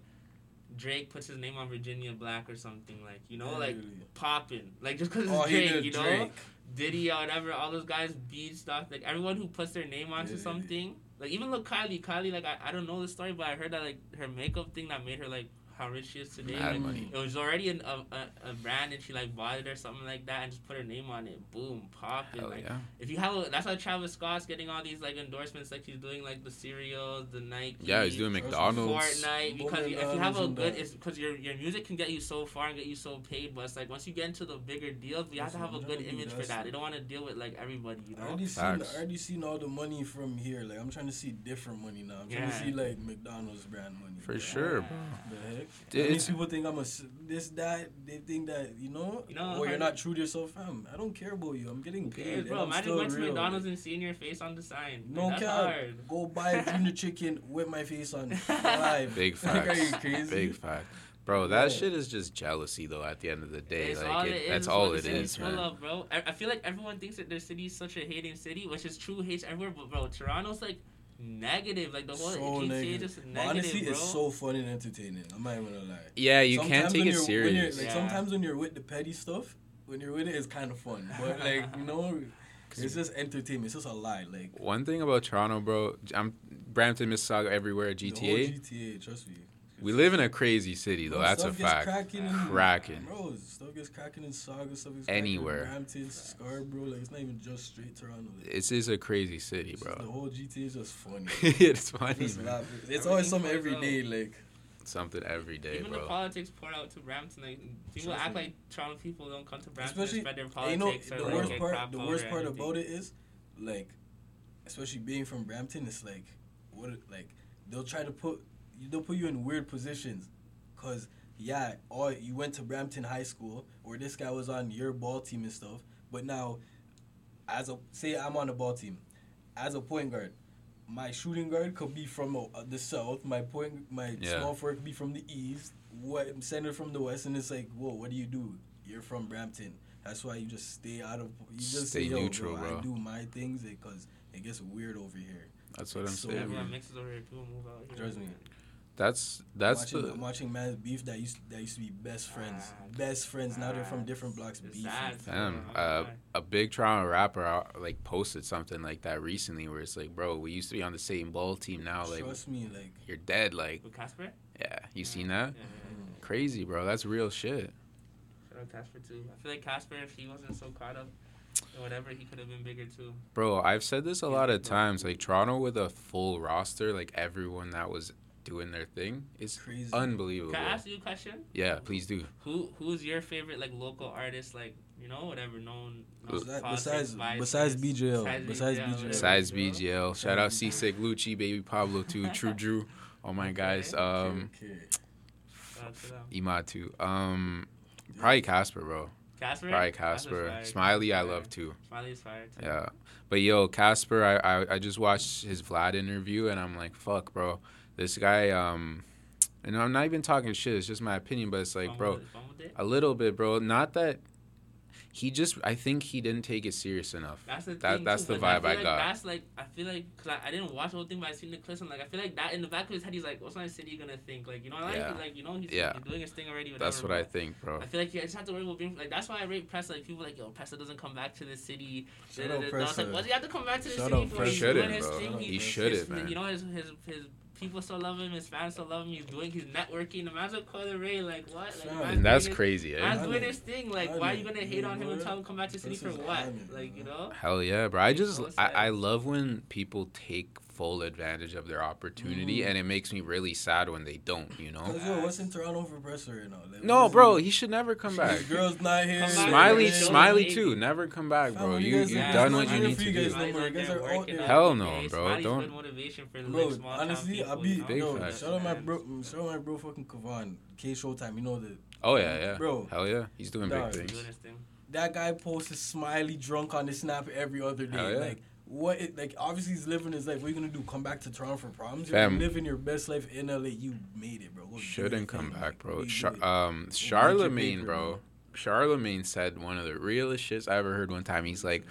Drake puts his name on Virginia Black or something like you know like popping like just because oh, it's he Drake, you know Drake. Diddy or whatever, all those guys beat stuff like everyone who puts their name onto Yeah. something. Like even look Kylie, Kylie like I, I don't know the story, but I heard that like her makeup thing that made her like how rich she is today. Mad money. it was already an, a, a, a brand and she like bought it or something like that and just put her name on it. Boom, pop. Hell like yeah. if you have a, that's why Travis Scott's getting all these like endorsements like he's doing like the cereals, the Nike. Yeah, he's doing Trust me. McDonald's. Fortnite because you, if you have a good, it's because your your music can get you so far and get you so paid, but it's like once you get into the bigger deals, you have to have a good I'm telling you, image for that. They don't want to deal with like everybody, you know. I know. already seen I already seen all the money from here. Like I'm trying to see different money now. I'm trying to see like McDonald's brand money. For Like, sure, bro. The heck? Dude, it's- people think I'm a s- this that. They think that you know, You know, or you're not true to yourself, fam. I don't care about you. I'm getting paid. Yeah, bro, I'm imagine going to. McDonald's and seeing your face on the sign. No like, that's cap. hard. Go buy a junior chicken with my face on live. Big Like, are you crazy? Big fact. Bro, that Yeah. shit is just jealousy, though. At the end of the day, It's like all it, it is. that's all what the it city's is, full man. of, bro. I, I feel like everyone thinks that their city's such a hating city, which is true. Hates everywhere, but bro, Toronto's like negative. Like the whole so GTA negative. just negative, honestly, bro. it's so fun and entertaining. I'm not even gonna lie. Yeah, you can't take when it you're- when you're- serious. like Yeah. sometimes when you're with the petty stuff, when you're with it, it's kind of fun. But like you know, it's just entertainment. It's just a lie. Like One thing about Toronto, bro, I'm Brampton, Mississauga, everywhere, the whole GTA. GTA, trust me. We live in a crazy city, though. Bro, That's a gets fact. Cracking Cracking. Bro, stuff gets cracking in Saga. Stuff gets Anywhere. cracking in Brampton, Scarborough. Like it's not even just straight Toronto. Like, It's just a crazy city, it's bro. just- The whole GTA is just funny. it's funny, Just man. laugh. It's always something Everything every goes day. Like Something every day, bro. Even the politics pour out to Brampton. Like people Trust act me. like Toronto people don't come to Brampton especially, to spread their and you know, politics the or like worst get part. The worst part about it is, like, especially being from Brampton, it's like, what? Like, they'll try to put, they'll put you in weird positions, cause yeah, or you went to Brampton High School, or this guy was on your ball team and stuff, but now, as a say, I'm on the ball team, as a point guard. My shooting guard could be from uh, the south. My point, my Yeah. small forward could be from the east. What center from the west, and it's like, whoa, what do you do? You're from Brampton. That's why you just stay out of. You just Stay say, neutral, bro, bro. I do my things because it gets weird over here. That's what I'm So saying. Everyone mixes over here too move out here. Trust me. That's that's I'm watching, the I'm watching man's beef that used that used to be best friends, Ah, best friends. Now they're from ah, different blocks. it's Beefing. Damn, uh, a big Toronto rapper uh, like posted something like that recently, where it's like, bro, we used to be on the same ball team. Now, like, Trust me, like you're dead. Like, With Casper? yeah, you Yeah. seen that? Yeah, yeah, yeah. Crazy, bro. That's real shit. Shout out Casper too. I feel like Casper, if he wasn't so caught up or whatever, he could have been bigger too. Bro, I've said this a Yeah, lot of bro. times. Like Toronto with a full roster, like everyone that was doing their thing, is crazy. unbelievable. Can I ask you a question? Yeah, please do. Who Who's your favorite like local artist? Like you know whatever known. known Besides- besides- biases, besides BJL, besides BJL. Besides bro. BJL, shout out C-Sick, Lucci, Baby Pablo too, True Drew, all my guys. Um, okay. Shout out to them. Imad too. Um, probably Casper, bro. Casper. Probably Casper's Casper. fire. Smiley, I love fire. too. Smiley's fire too. Yeah. But yo, Casper, I, I I just watched his Vlad interview and I'm like, fuck, bro. This guy, um, and I'm not even talking shit. It's just my opinion, but it's like, Fun bro, with with a little bit, bro. Not that he just. I think he didn't take it serious enough. That's the That- thing that's too, the 'cause vibe feel I like got. That's like I feel like because I, I didn't watch the whole thing, but I seen the clips and like I feel like that in the back of his head, he's like, "What's my city gonna think?" Like you know, I like, Yeah. like you know, he's, Yeah. he's doing his thing already. Whatever, That's what I think, bro. I feel like you just have to worry about being like that's why I rate Pressa. Like people like yo, Pressa doesn't come back to the city. Shout Da- out da- da- da. I was like, Pressa. what do you have to come back to the Shout city out for? Pressa. He shouldn't, his bro. thing. He He, shouldn't, man. You know his his his people still love him. His fans still love him. He's doing. He's networking. Imagine Coi Leray. Like what? Like Fam. man's that's his- crazy, eh? Man's I doing his thing. Like, I why are you gonna hate on him and tell him come back to the city for is what? timing, Like, you know? Hell yeah, bro. I just I, I love when people take full advantage of their opportunity, Mm. and it makes me really sad when they don't. You know? Cause yo, what's in Toronto for Pressa right now? Like, No, bro. it? He should never come back. His girl's not here. Come. Smiley, Yeah. Smiley too. Never come back, bro. when You you guys- you Yeah, done what you need to do. no Smiley's more. out You guys there are out working there. out Hell no, bro. Don't- good Bro, like small town honestly, I'll be you know? Big yo, shout out my bro, shout out my bro, fucking Kavan, K Showtime. You know the Oh yeah, yeah. Bro. Hell yeah. He's doing Dog. big things. that guy posts his smiley drunk on his snap every other day. Hell yeah. Like what? It, like obviously he's living his life. What are you gonna do? Come back to Toronto for problems? Fam. You're living your best life in LA. You made it, bro. Shouldn't come thing, back, bro. Char- um, Charlemagne, bro. Charlemagne said one of the realest shits I ever heard one time. He's like,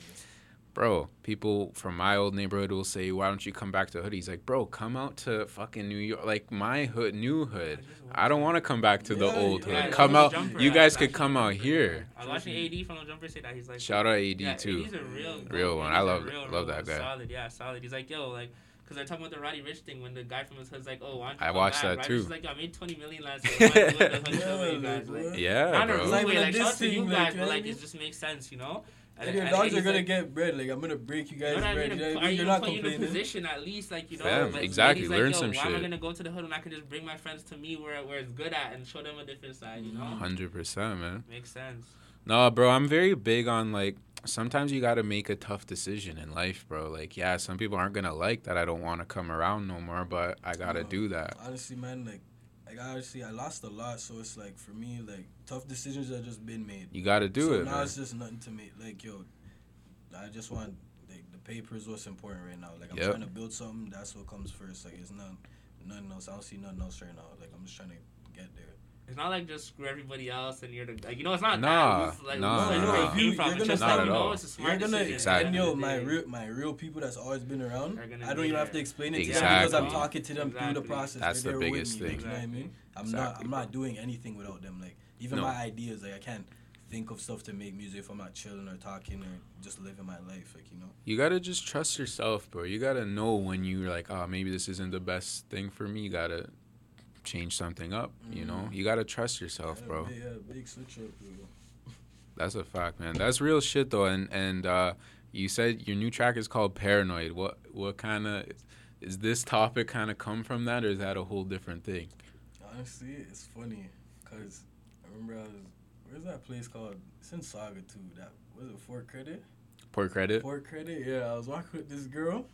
bro, people from my old neighborhood will say, why don't you come back to hood? He's like, bro, come out to fucking New York, like my hood, new hood. I don't want to come back to the Yeah, old yeah, hood. yeah, Come out. jumper. You guys could come out here. I was watching AD from the jumper say that he's like Shout out AD yeah, too. AD's a real Real one. AD's I a love- real, love that guy. Solid, yeah, solid. He's like yo like. Cause they're talking about the Roddy Ricch thing when the guy from his hood's like, "Oh, why don't you I watched back? that Roddy too. Rich is like, I made twenty million last year. Why am I doing the hood show with you guys?" Yeah, Like, Yeah, not in a rude way, like like, shout out to you guys, but know like it just makes sense, you know. And your dogs are gonna get bread. Like I'm gonna break you You guys' know what I bread. mean? You know what I Are you You're not put you in a complaining. position at least, like you know? Fam, but exactly. he's Learn yo, some why am I shit. gonna go to the hood when I can just bring my friends to me where where it's good at and show them a different side? You know, Hundred percent, man. makes sense. No, bro, I'm very big on like sometimes you got to make a tough decision in life, bro. Like, yeah, some people aren't gonna like that. I don't want to come around no more, but I gotta No. do that. Honestly, man, like, like honestly, I lost a lot, so it's like for me, like tough decisions have just been made. You gotta do so it, now man. it's just nothing to me. Like yo, I just want like the paper is what's important right now. Like I'm Yep. trying to build something. That's what comes first. Like it's not nothing else. I don't see nothing else right now. Like I'm just trying to get there. It's not like just screw everybody else and you're the like you know it's not Nah, that. It's like, nah, it's nah. where it came You- from. you're gonna just Not like at you know all. it's a smart You're gonna decision. Exactly. and yo, At my end of the real my real people that's always been around. Gonna I don't be even have to explain it to them because I'm talking to them through the process. That's They're the biggest me, thing. You know what I mean? I'm Exactly, not I'm not doing anything without them. Like even No. my ideas, like I can't think of stuff to make music if I'm not chilling or talking or just living my life. Like you know. You gotta just trust yourself, bro. You gotta know when you're like, oh, maybe this isn't the best thing for me. You gotta change something up. You know, Mhm. you gotta trust yourself, Yeah, bro. Yeah, big switch up, bro. That's a fact, man. That's real shit, though. And and uh, you said your new track is called Paranoid. What what kind of is this topic kind of come from that, or is that a whole different thing? Honestly, it's funny because I remember I was where's that place called? It's in Saga too. That was it Port Credit. Poor credit. Port Credit. Yeah, I was walking with this girl,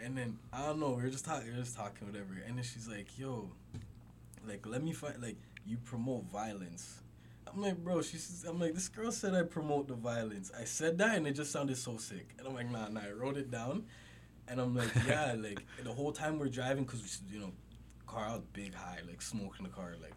and then I don't know. We were just talking. We were just talking, whatever. And then she's like, "Yo, like, let me find like you promote violence." I'm like, bro. She's. I'm like, this girl said I promote the violence. I said that, and it just sounded so sick. And I'm like, nah, nah. I wrote it down, and I'm like, yeah, like the whole time we're driving, cause you know, car out big high, like smoking the car, like.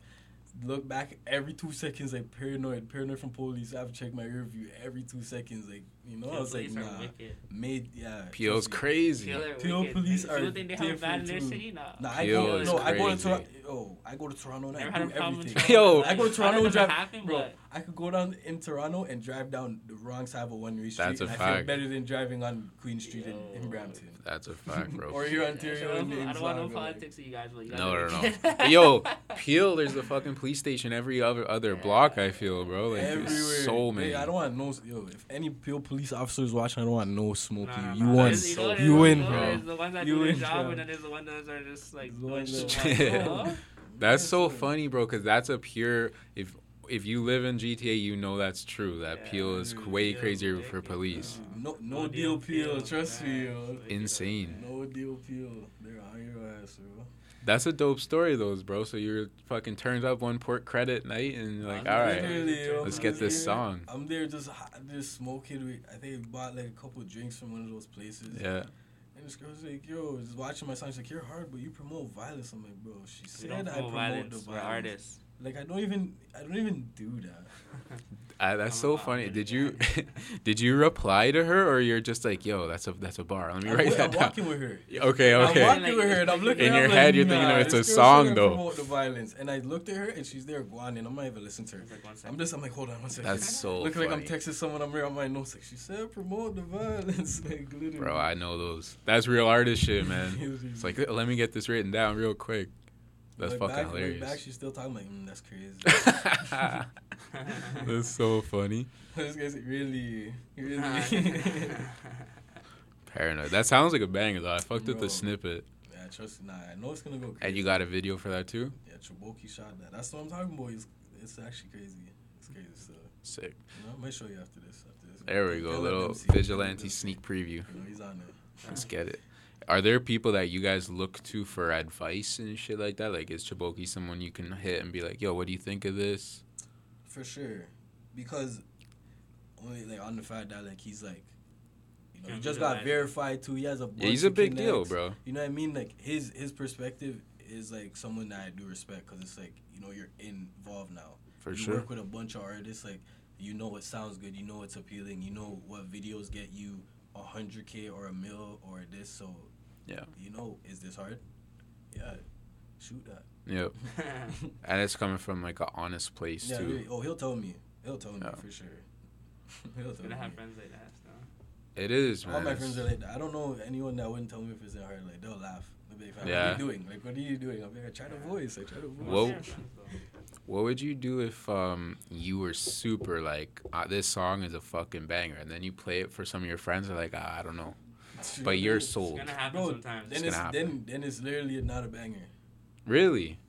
Look back every two seconds, like paranoid, paranoid from police. I have to check my rear view every two seconds, like you know. I was like, Police are nah, wicked. made yeah. PO's trust crazy. Feel it PO wicked. police You are think they have it bad in their city? Nah. Nah, I go is no, I go to. Toronto. Oh, I go to Toronto and I Never had a do everything. Yo. I go to Toronto and doesn't drive, happen, bro. But- I could go down in Toronto and drive down the wrong side of a one-way street. That's a and I feel better than driving on Queen Street in, in Brampton. That's a fact, bro. Or here in I Ontario. don't, in I don't want no Saga, like- politics you guys, but you No, guys no, are- no. Yo, Peel, there's the fucking police station every other other block. I feel, bro. Like Everywhere. there's so Hey, many. I don't want no. Yo, if any Peel police officers watching, I don't want no smoke. No, no, you no. you won. There's- you know You win, You know what it bro. is? The ones that You do their win, job, bro. and then there's the ones that are just like The doing ones too that- much. Yeah. That's so funny, bro, because that's a pure. If if you live in GTA, you know that's true. That Yeah, Peel is way Peel's crazier for police. No, no, No deal, deal Peel. Peel, Trust man. me, yo. Insane. No deal, Peel. They're on your ass, bro. That's a dope story, though, bro. So you're fucking turned up one port credit night, and you're like, I'm all right, yo, let's I'm get this there- song. I'm there just ho- just smoking. We, I think we bought like a couple drinks from one of those places. yeah. And this girl's like, "Yo, just watching my song. She's like, you're hard, but you promote violence." I'm like, "Bro, she We said I promote promote violence. the We're artists. Like I don't even I don't even do that. Uh, that's I'm so funny. Did you did you reply to her, or you're just like, yo, that's a that's a bar. Let me I'm, write I'm that down. walking with her. Okay, okay. I'm okay. walking with her and I'm looking In her, your I'm head, like, you're thinking, nah, no, it's a girl said song, I though. Promote the violence, and I looked at her and she's there, Guan, and I'm not even listening to her. Like I'm just, I'm like, hold on one second. That's so Look like I'm texting someone. I'm here on my notes. Like she said, promote the violence. like literally. Bro, I know those. That's real artist shit, man. It's like, let me get this written down real quick. That's Like, fucking back, like, hilarious. back, she's still talking like, mm, that's crazy. That's so funny. this guy's really, really. Paranoid. That sounds like a banger though. I fucked with Bro. the snippet. yeah, trust. Me. Nah, I know it's gonna go crazy. And you got a video for that too? Yeah, Triboki shot that. That's what I'm talking about. It's, it's actually crazy. It's crazy stuff. Sick. You know, I might show you after this. After this. There we go. Don't Little them see it. vigilante Don't let them sneak preview. it. You know, he's on it. Let's get it. Are there people that you guys look to for advice and shit like that? Like, is Chiboki someone you can hit and be like, "Yo, what do you think of this?" For sure, because only like on the fact that like he's like, you know, Yeah, he just got visualize. verified too. He has a bunch Yeah, he's a of big deal, bro. You know what I mean? Like his his perspective is like someone that I do respect because it's like you know you're involved now. For you sure. work with a bunch of artists. Like you know what sounds good. You know what's appealing. You know what videos get you a hundred k or a mil or this. So Yeah. you know is this hard? Yeah, shoot that. Yep. And it's coming from like an honest place Yeah. too. Really. Oh, he'll tell me. He'll tell me Yeah. for sure. he'll tell gonna me. have friends like that. So. It is, man. All my friends are like that. I don't know anyone that wouldn't tell me if it's in hard. Like they'll laugh. They'll be like, "Fam, Yeah. "What are you doing? Like, what are you doing?" I'll be like, "I try to voice. I try to voice." Whoa. Most of their friends, though. What would you do if um you were super like uh, this song is a fucking banger and then you play it for some of your friends are like ah, I don't know but you're It's sold gonna happen Bro, sometimes. then It's it's, gonna then then it's literally not a banger, really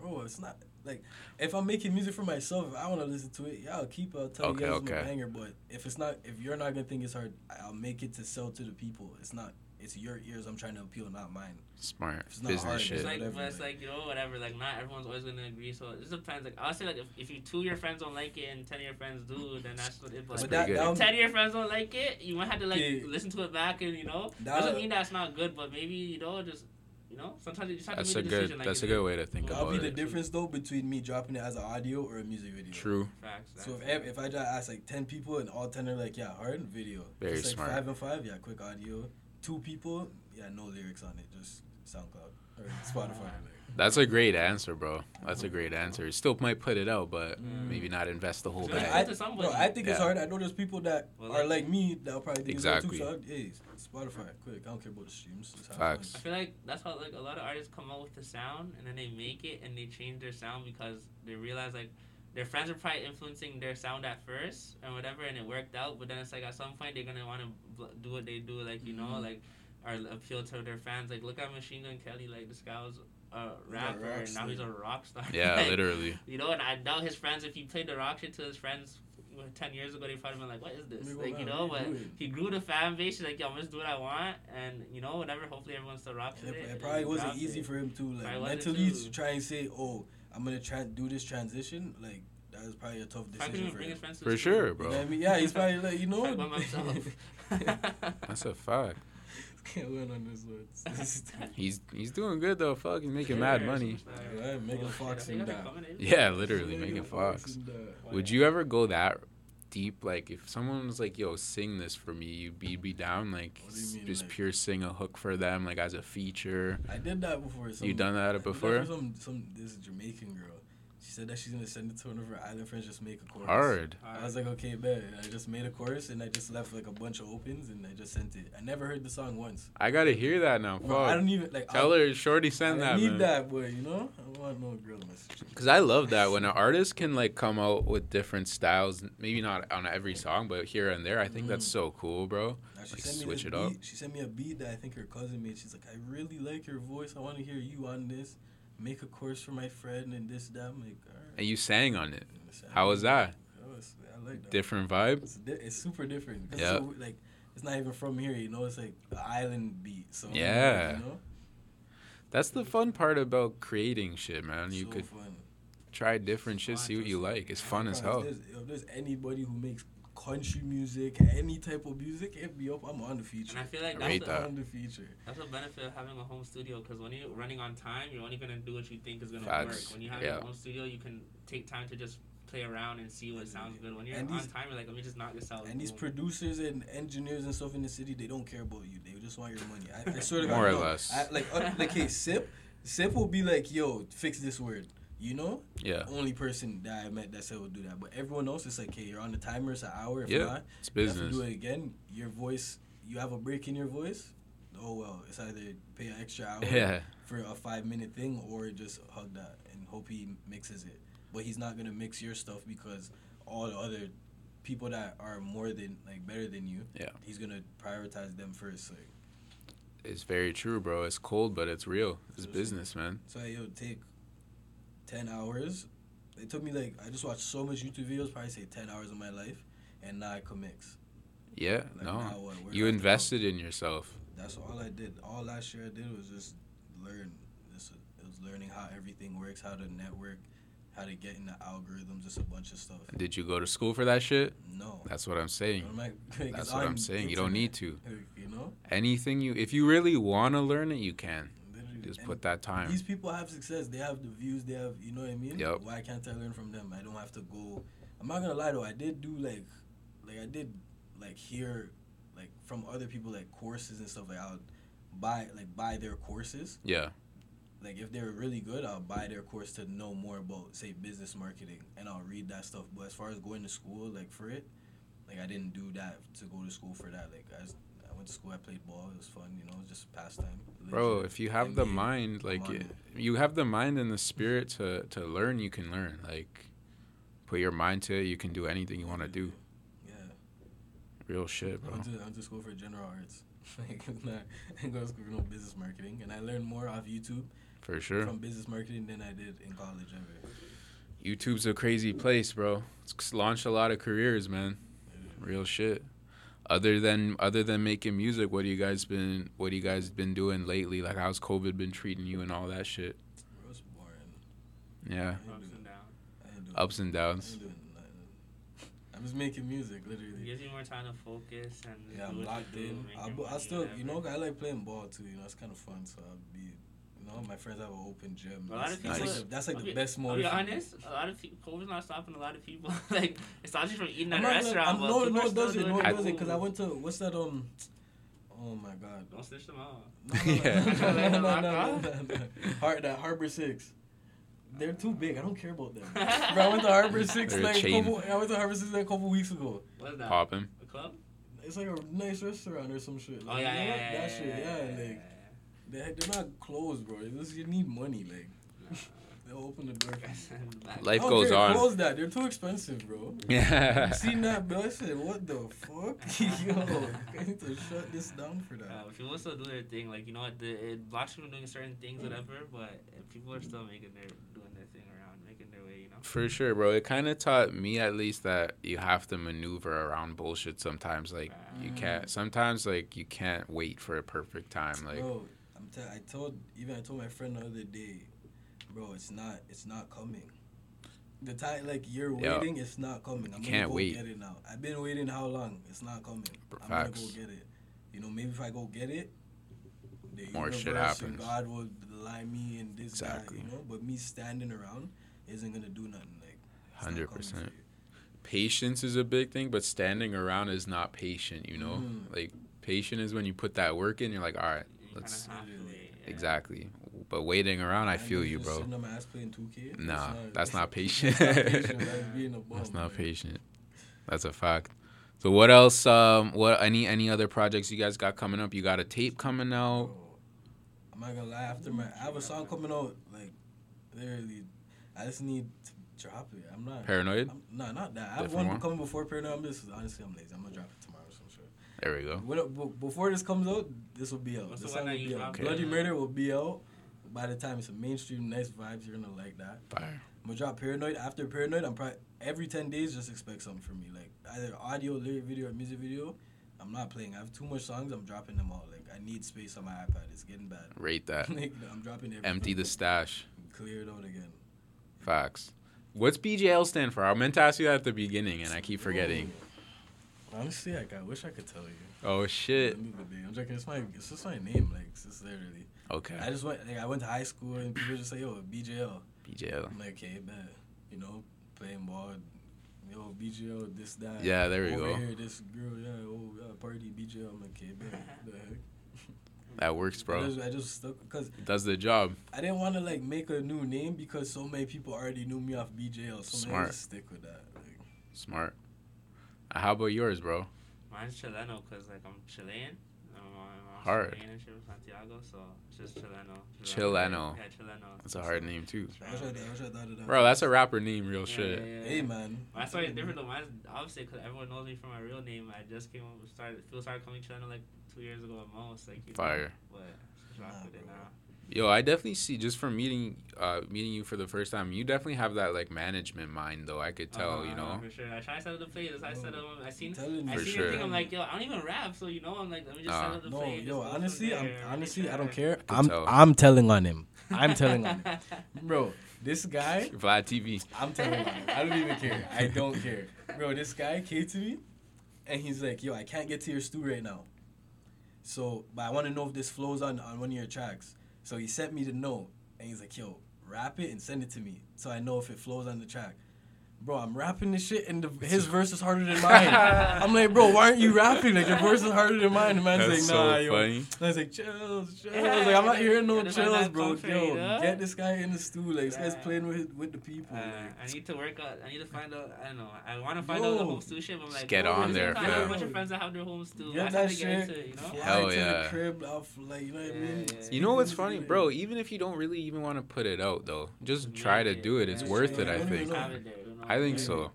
bro. It's not like if I'm making music for myself, if I want to listen to it, yeah, I'll keep. I'll tell Okay, you guys it's okay. a banger. But if it's not, if you're not gonna think it's hard, I'll make it to sell to the people. It's not. It's your ears I'm trying to appeal, not mine. Smart It's not business hard, shit It's like, whatever, but it's like- like you know, whatever. Like, not everyone's always gonna agree. So it just depends. Like, I'll say, like, if, if you two of your friends don't like it and ten of your friends do, then that's what it. But That's but that, good. that if ten of your friends don't like it, you might have to like Yeah. listen to it back, and you know, That- doesn't mean that's not good, but maybe you know, just You know, sometimes you just have That's to a make a good. decision. like That's you a good way to think Well, That'll be the difference though between me dropping it as an audio or a music video. True. Facts. So if, that's if I just ask like ten people and all ten are like, yeah, hard video. Very just like smart. Five and five, yeah, quick audio. Two people, yeah, no lyrics on it, just SoundCloud or Spotify. That's a great answer, bro. That's a great answer. Still might put it out, but Mm. maybe not invest the whole Yeah, Yeah, bag. I- I, to somebody. bro, I think it's hard. I know there's people that Well, are like- like me that'll probably think Exactly. it's too. So, hey, Spotify, quick. I don't care about the streams. Facts. I feel like that's how like a lot of artists come out with the sound and then they make it and they change their sound because they realize like their friends are probably influencing their sound at first and whatever and it worked out but then it's like at some point they're gonna want to bl- do what they do like you know Mhm. like or appeal to their fans like look at Machine Gun Kelly like this guy was a a rapper rock and now he's a rock star Yeah, Like, literally. you know and I doubt his friends if he played the rock shit to his friends 10 years ago they probably been like what is this Let like you know let but me he grew the fan base. He's like, yo, I'm just do what I want, and you know, whatever. Hopefully, everyone still rocks And with it, it. it probably he wasn't easy it. for him to like Probably wasn't mentally to try and say, "Oh, I'm gonna try do this transition." Like that was probably a tough decision for bring him. his For the school. sure, You know bro. I mean? Yeah, he's probably like, you know, Probably by myself. That's a fact. Can't win on this one. He's he's doing good though. Fuck, he's making mad money. superstar. Alright, Megan Oh, Fox and think that. I'm coming in. Yeah, literally making Fox. Would you ever go that deep? Like, if someone was like, "Yo, sing this for me," you'd be, be down. Like, do mean, just like- pure sing a hook for them, like as a feature. I did that before. Some, You done that I before? for some some this Jamaican girl. She said that she's gonna send it to one of her island friends. Just make a chorus. Hard. I was like, okay, bet. And I just made a chorus and I just left like a bunch of opens and I just sent it. I never heard the song once. I gotta hear that now. Bro, I don't even like. Tell I, her, shorty, send I that, need man. that, boy. You know, I want no girl message. Cause I love that when an artist can like come out with different styles, maybe not on every song, but here and there. I think that's Mm. so cool, bro. Now, she Like, sent me switch this it up. She sent me a beat that I think her cousin made. She's like, I really like your voice. I want to hear you on this. Make a course for my friend and this that. I'm like, all right. And you sang on it. It's- How was that? That was- I like that. Different vibe. It's, di- it's super different. Yeah. So, like it's not even from here. You know, it's like an island beat. So Yeah. You know, That's the fun part about creating shit, man. You so could fun. try different shit, see what you like. It's fun as hell. If there's, if there's anybody who makes country music, any type of music, hit me up. I'm on the feature. And I feel like that's rate the, that. on the feature. that's the benefit of having a home studio because when you're running on time, you're only gonna do what you think is gonna Facts. work. When you have Yeah. your own studio, you can take time to just play around and see what sounds good. When you're And on these- time, you're like, let me just knock this out. And these producers and engineers and stuff in the city, they don't care about you. They just want your money. I, I swear to God, More or no. less. I, like, uh, like, hey, Sip, Sip will be like, yo, fix this word. You know, Yeah, only person that I met that said will do that. But everyone else is like, hey, you're on the timer. It's an hour. If Yeah, not, it's you have to do it again. Your voice, you have a break in your voice. Oh well, it's either pay an extra hour Yeah, for a five minute thing or just hug that and hope he mixes it. But he's not gonna mix your stuff because all the other people that are more than like better than you, Yeah. he's gonna prioritize them first. Like, it's very true, bro. It's cold, but it's real. It's business, man. so would take ten hours. It took me like I just watched so much YouTube videos, probably say ten hours of my life, and now I can mix. Yeah, Like, no. what, You do I go? invested in yourself. That's all I did. All last year I did was just learn. This it was learning how everything works, how to network, how to get in the algorithms, just a bunch of stuff. Did you go to school for that shit? No. That's what I'm saying. What I- That's what I'm on saying. You don't need to. You know, Anything you, if you really want to learn it, you can. Just And put that time. These people have success. They have the views. They have, you know what I mean. Yep. Why can't I learn from them? I don't have to go. I'm not gonna lie though. I did do like, like I did, like hear, like from other people like courses and stuff. Like I'll buy like buy their courses. Yeah, like if they're really good, I'll buy their course to know more about say business marketing, and I'll read that stuff. But as far as going to school, like for it, like I didn't do that to go to school for that. Like I, just, I went to school, I played ball, it was fun, you know, it was just a pastime. Bro. If you have the mind, like it. you have the mind and the spirit to to learn, you can learn. Like, put your mind to it. You can do anything you want to do. Yeah, Real shit, I bro. went to I went to school for general arts. like not, I didn't go to school for no business marketing, and I learned more off YouTube For sure. from business marketing than I did in college ever. YouTube's a crazy place, bro. It's launched a lot of careers, man. Real shit. Other than other than making music, what do you guys been what do you guys been doing lately? Like how's COVID been treating you and all that shit? Bro, it's boring. Yeah. I Ups and downs. I ain't doing- Ups and I downs. ain't doing nothing. I'm just making music, It literally. gives you more time to focus and Yeah, do I'm what locked in. I, I still, you know. I like playing ball too. You know, it's kind of fun. So I'll be know, my friends have an open gym. A lot of That's, people- that's like, the- that's like I'll the be- best I'll be motive. for me. honest, a lot of people, COVID's not stopping a lot of people. like, it's not just from eating at I'm a not gonna- restaurant, I'm- no, people no, it doesn't. No, it doesn't. Because I went to what's that? Um, oh my god. Don't snitch them out. No, no, Yeah. no, no, no, no, no, no. Har- that Harbor Six. They're too big. I don't care about them. Bro, I went to Harbor Six like a couple. I went to Harbor Six like a couple weeks ago. What's that? Popping. A club? It's like a nice restaurant or some shit. Oh yeah, you know yeah, what? yeah, that yeah, shit. yeah, Yeah, yeah, like they they're not closed, bro. It's just you need money. Like they'll open the door. for. Life I don't goes care, on. Close that. They're too expensive, bro. Yeah. You seen that bill? I said, what the fuck? Yo, I need to shut this down for that. Uh, but people still do their thing, like you know what, the, it blocks you from doing certain things, whatever. But people are still making their doing their thing around, making their way, you know. For sure, bro. It kind of taught me at least that you have to maneuver around bullshit sometimes. Like you can't. Sometimes like you can't wait for a perfect time. Like bro, I'm t- I told even I told my friend the other day, bro, it's not it's not coming. The time like you're Yeah. waiting, it's not coming. I'm gonna can't go wait. get it now. I've been waiting how long? It's not coming. I'm gonna go get it. You know, maybe if I go get it, the More shit universe and happens. God will lie me and this Exactly. guy, you know. But me standing around isn't gonna do nothing. Like it's not coming 100%. you. patience is a big thing, but standing around is not patient. You know, Mm. like patient is when you put that work in. You're like, all right, let's kinda have to wait, yeah. exactly. But waiting around, I feel you, bro. Sitting on my ass playing 2K. Nah, that's not patient. that's not patient. That's a not patient. That's a fact. So what else? Um, what any any other projects you guys got coming up? You got a tape coming out. I'm not gonna lie. After my, I have a song coming out. Like, literally, I just need to drop it. I'm not. Paranoid. I'm, nah, not that. I have one one? coming before Paranoid. I'm just honestly, I'm lazy. I'm gonna drop it tomorrow. or Some shit. There we go. When before this comes out, this will be out. What's This the song will be out. dropped? Bloody Murder will be out. By the time it's a mainstream, nice vibes, you're gonna like that. Fire. I'm gonna drop Paranoid. After Paranoid, I'm probably every ten days just expect something from me, like either audio, lyric video, or music video. I'm not playing. I have too much songs. I'm dropping them all. Like I need space on my iPad. It's getting bad. Rate that. like, I'm dropping everything. Empty the stash. Clear it out again. Facts. What's BJL stand for? I meant to ask you that at the beginning, and I keep forgetting. Honestly, like I wish I could tell you. Oh shit. At the end of the day, I'm joking. It's my, it's just my name. Like literally. Okay. I just went. Like, I went to high school and people just say, "Yo, BJL." BJL. I'm like, "Okay, bet." You know, playing ball. Yo, BJL, this that. Yeah, there we Over go. Here, this girl, yeah, oh, yeah, party BJL. I'm like, "Okay, bet." The heck? That works, I bro. just, I just stuck because Does the job. I didn't want to like make a new name because so many people already knew me off BJL. So maybe I Smart. just stick with that. Like, Smart. How about yours, bro? Mine's Chileno because like I'm Chilean. I'm, I'm Hard. Chilean and shit from Santiago, so it's just Chileno. Chileno. Yeah, Chileno. That's a hard name too. I wish I, I wish I thought of that. Bro, that's a rapper name, real Yeah, shit. yeah, yeah. Hey man. My story is different though. Mine's obviously because everyone knows me from my real name. I just came up, started, people started calling me Chileno like two years ago at most. Like, you know, Fire. But just rock Nah, with it bro. now. Yo, I definitely see just from meeting uh meeting you for the first time, you definitely have that like management mind though. I could tell, Uh, you know. For sure. I try to set up the plays. I set up. I seen. I. For seen sure. the thing. I'm like, yo, I don't even rap, so you know, I'm like, let me just Uh, set up the No, play. and yo, just go from honestly, I'm there. Really honestly, I don't care. Could I'm tell. I'm telling on him. I'm telling on him, bro. This guy, Vlad TV. I'm telling on him. I don't even care. I don't care, bro. This guy came to me, and he's like, "Yo, I can't get to your stew right now. So, but I want to know if this flows on on one of your tracks." So he sent me the note, and he's like, "Yo, rap it and send it to me, so I know if it flows on the track." Bro, I'm rapping this shit, and the, his verse is harder than mine. I'm like, bro, why aren't you rapping? Like your verse is harder than mine. The man's That's like, nah, so yo. funny. And I was like, chills, chills. Yeah, I was like, I'm not hearing no chills, bro. comfort, Yo, know? get this guy in the stew. Like, this guy's playing with with the people. Uh, like. I need to work out. I need to find out. I don't know. I want to find out the Yo. home stew shit. But I'm Just like, get bro, on there, same time, I have a bunch of friends that have their home stew. Get I that have to get shit. into it, you know. Fly Hell to the crib, off, like, you know what I mean? yeah, You know what's funny, bro? Even if you don't really even want to put it out though, just Yeah, try to do it. It's yeah, worth yeah, it, I yeah. think. Know. Have it there, you know? I think so.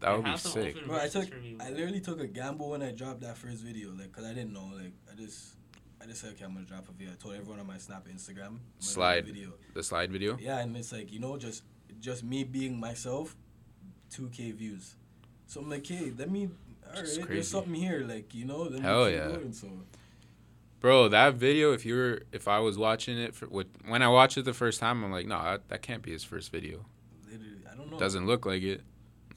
That would be sick. Bro, I took, I literally took a gamble when I dropped that first video, like, cause I didn't know, like, I just, I just said, okay, I'm gonna drop a video. I told everyone on my Snap, Instagram, I'm gonna drop a Slide. video. The slide video. Yeah, and it's like, you know, just, just me being myself, 2K views. So I'm like, hey, let me, all Just right, crazy. there's something here, like, you know, let me Hell keep yeah. going, so. Bro, that video. If you were, if I was watching it for what, when I watched it the first time, I'm like, no, that, that can't be his first video. Literally, I don't know. Doesn't look like it.